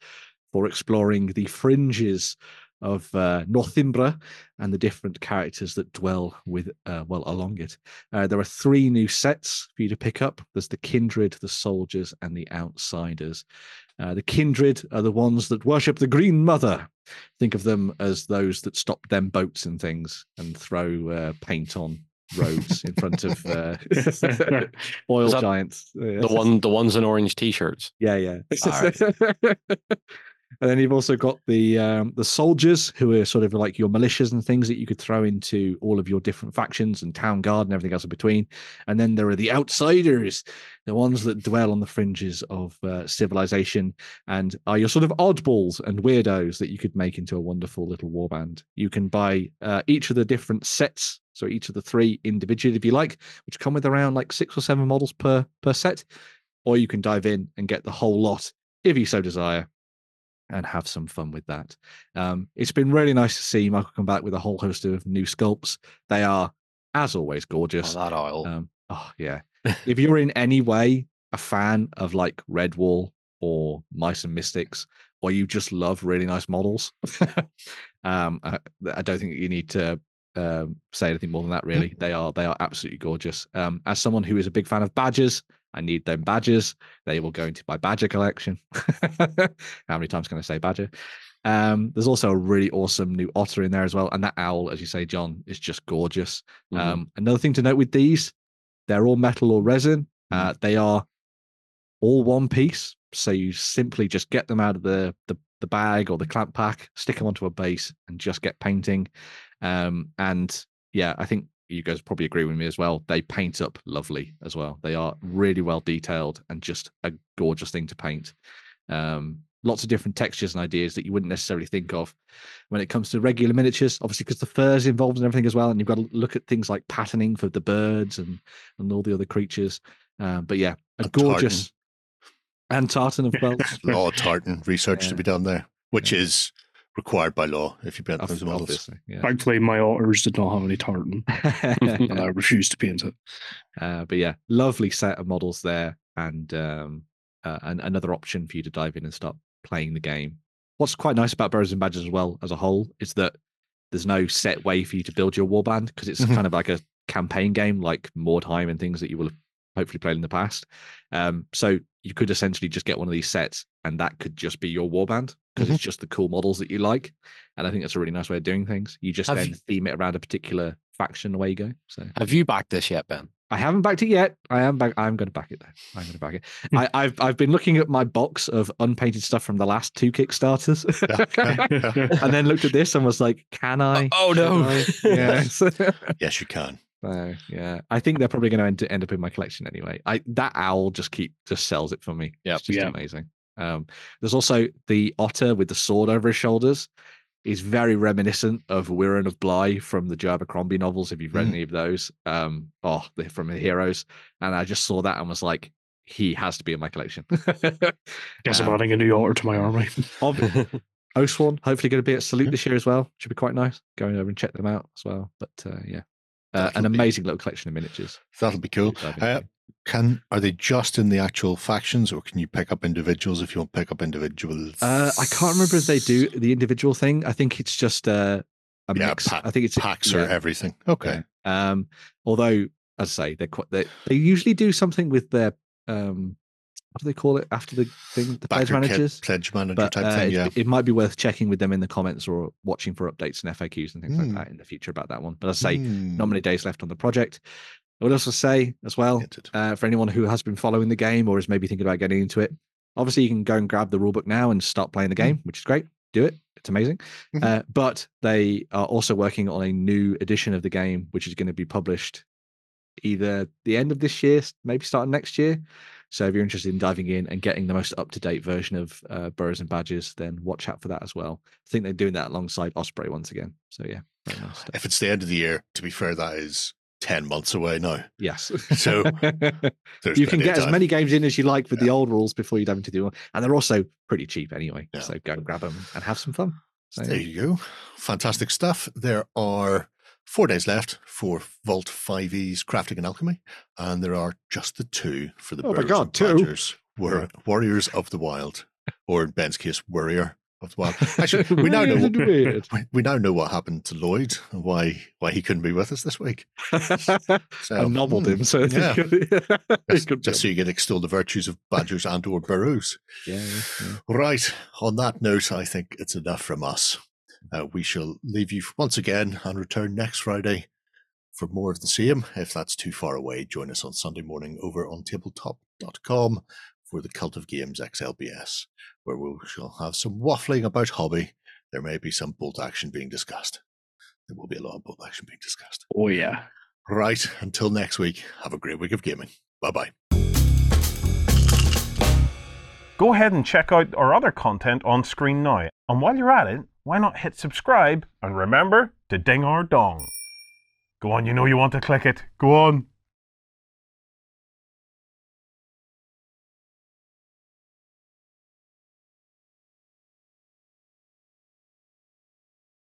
for exploring the fringes of uh, Northymbra and the different characters that dwell with uh, well along it. Uh, there are three new sets for you to pick up. There's the Kindred, the Soldiers, and the Outsiders. Uh, the Kindred are the ones that worship the Green Mother. Think of them as those that stop them boats and things and throw uh, paint on roads in front of uh, oil giants. The one, the ones in orange t-shirts. Yeah, yeah. and then you've also got the um, the soldiers who are sort of like your militias and things that you could throw into all of your different factions and town guard and everything else in between. And then there are the outsiders, the ones that dwell on the fringes of uh, civilization and are your sort of oddballs and weirdos that you could make into a wonderful little warband. You can buy uh, each of the different sets, so each of the three individually if you like, which come with around like six or seven models per per set, or you can dive in and get the whole lot if you so desire. And have some fun with that. Um, it's been really nice to see Michael come back with a whole host of new sculpts. They are, as always, Oh, gorgeous. that oil. Um, oh yeah. if you're in any way a fan of like Redwall or Mice and Mystics, or you just love really nice models, um, I, I don't think you need to um, say anything more than that. Really, they are they are absolutely gorgeous. Um, as someone who is a big fan of badges, I need them badges. They will go into my badger collection. How many times can I say badger? Um, there's also a really awesome new otter in there as well, and that owl, as you say, John, is just gorgeous. Mhm. Um, another thing to note with these, they're all metal or resin. Uh, they are all one piece, so you simply just get them out of the, the the bag or the clamp pack, stick them onto a base, and just get painting. Um, and yeah, I think you guys probably agree with me as well. They paint up lovely as well. They are really well detailed and just a gorgeous thing to paint. Um, lots of different textures and ideas that you wouldn't necessarily think of when it comes to regular miniatures. Obviously, because the fur's involved and everything as well, and you've got to look at things like patterning for the birds and and all the other creatures. Um, but yeah, a tartan. gorgeous and tartan of well. law tartan research Yeah. to be done there, which Yeah. is required by law if you paint ob- those models. obviously, yeah. Thankfully, my otters did not have any tartan, and I refused to paint it. uh, but yeah, lovely set of models there, and um, uh, and another option for you to dive in and start playing the game. What's quite nice about Burrows and Badgers as well as a whole is that there's no set way for you to build your warband because it's kind of like a campaign game, like Mordheim and things that you will have hopefully played in the past. Um, so you could essentially just get one of these sets, and that could just be your warband because it's mm-hmm. just the cool models that you like. And I think that's a really nice way of doing things. You just Have then you- theme it around a particular faction away you go. So Have you backed this yet, Ben? I haven't backed it yet. I am back. I'm going to back it though. I'm going to back it. Hmm. I, I've I've been looking at my box of unpainted stuff from the last two Kickstarters, and then looked at this and was like, "Can oh, I? oh, Should no. I?" Yes. yes, you can. so yeah, I think they're probably going to end, end up in my collection anyway. I that owl just keep just sells it for me. Yep. it's just Yeah. amazing. Um, there's also the otter with the sword over his shoulders. Is very reminiscent of Whirrun of Bligh from the Joe Abercrombie novels. If you've read Mm. any of those, um, oh, they're from the heroes, and I just saw that and was like, he has to be in my collection. Guess I'm Um, adding a new order to my army. Oathsworn, hopefully going to be at Salute this year as well. Should be quite nice. Going over and check them out as well. But uh, yeah, uh, an That'll be- amazing little collection of miniatures. That'll be cool. Uh. Can are they just in the actual factions, or can you pick up individuals if you want to pick up individuals? Uh, I can't remember if they do the individual thing. I think it's just uh, a Yeah, mix. I think it's packs yeah, or everything. Okay. yeah. Um, although, as I say, they're quite. They, they usually do something with their um, what do they call it after the thing? The pledge Backer kit, managers. pledge manager But type uh, thing. it, Yeah. it might be worth checking with them in the comments or watching for updates and FAQs and things Mm. like that in the future about that one. But as I say, Hmm, not many days left on the project. I would also say as well, uh, for anyone who has been following the game or is maybe thinking about getting into it, obviously you can go and grab the rulebook now and start playing the game, which is great. Do it; it's amazing. Mhm. Uh, but they are also working on a new edition of the game, which is going to be published either the end of this year, maybe starting next year. So if you're interested in diving in and getting the most up to date version of uh, Burrows and Badgers, then watch out for that as well. I think they're doing that alongside Osprey once again. So yeah, nice. If it's the end of the year, to be fair, that is ten months away now. Yes. So, you can get as many games in as you like with the old rules before you dive into the new one, and they're also pretty cheap anyway. Yeah. So go and grab them and have some fun. So, There you go. Fantastic stuff. There are four days left for Vault 5e's Crafting and Alchemy, and there are just the two for the Oh my Birds God, and two? Badgers, War- Warriors of the Wild, or in Ben's case, Warrior of the Wild. Actually, we now know what, we, now know what happened to Lloyd and why why he couldn't be with us this week. So, I nobbled hmm, him, so yeah. he just, could just so you can extol the virtues of Badgers and or Burrows. yeah, yeah, yeah. Right. On that note, I think it's enough from us. Uh, we shall leave you once again and return next Friday for more of the same. If that's too far away, join us on Sunday morning over on tabletop.com for the Cult of Games XLBS, where we shall have some waffling about hobby. There may be some bolt action being discussed. There will be a lot of bolt action being discussed. Oh yeah. Right. Until next week, have a great week of gaming. Bye bye. Go ahead and check out our other content on screen now. And while you're at it, why not hit subscribe and remember to ding our dong. Go on, you know you want to click it. Go on.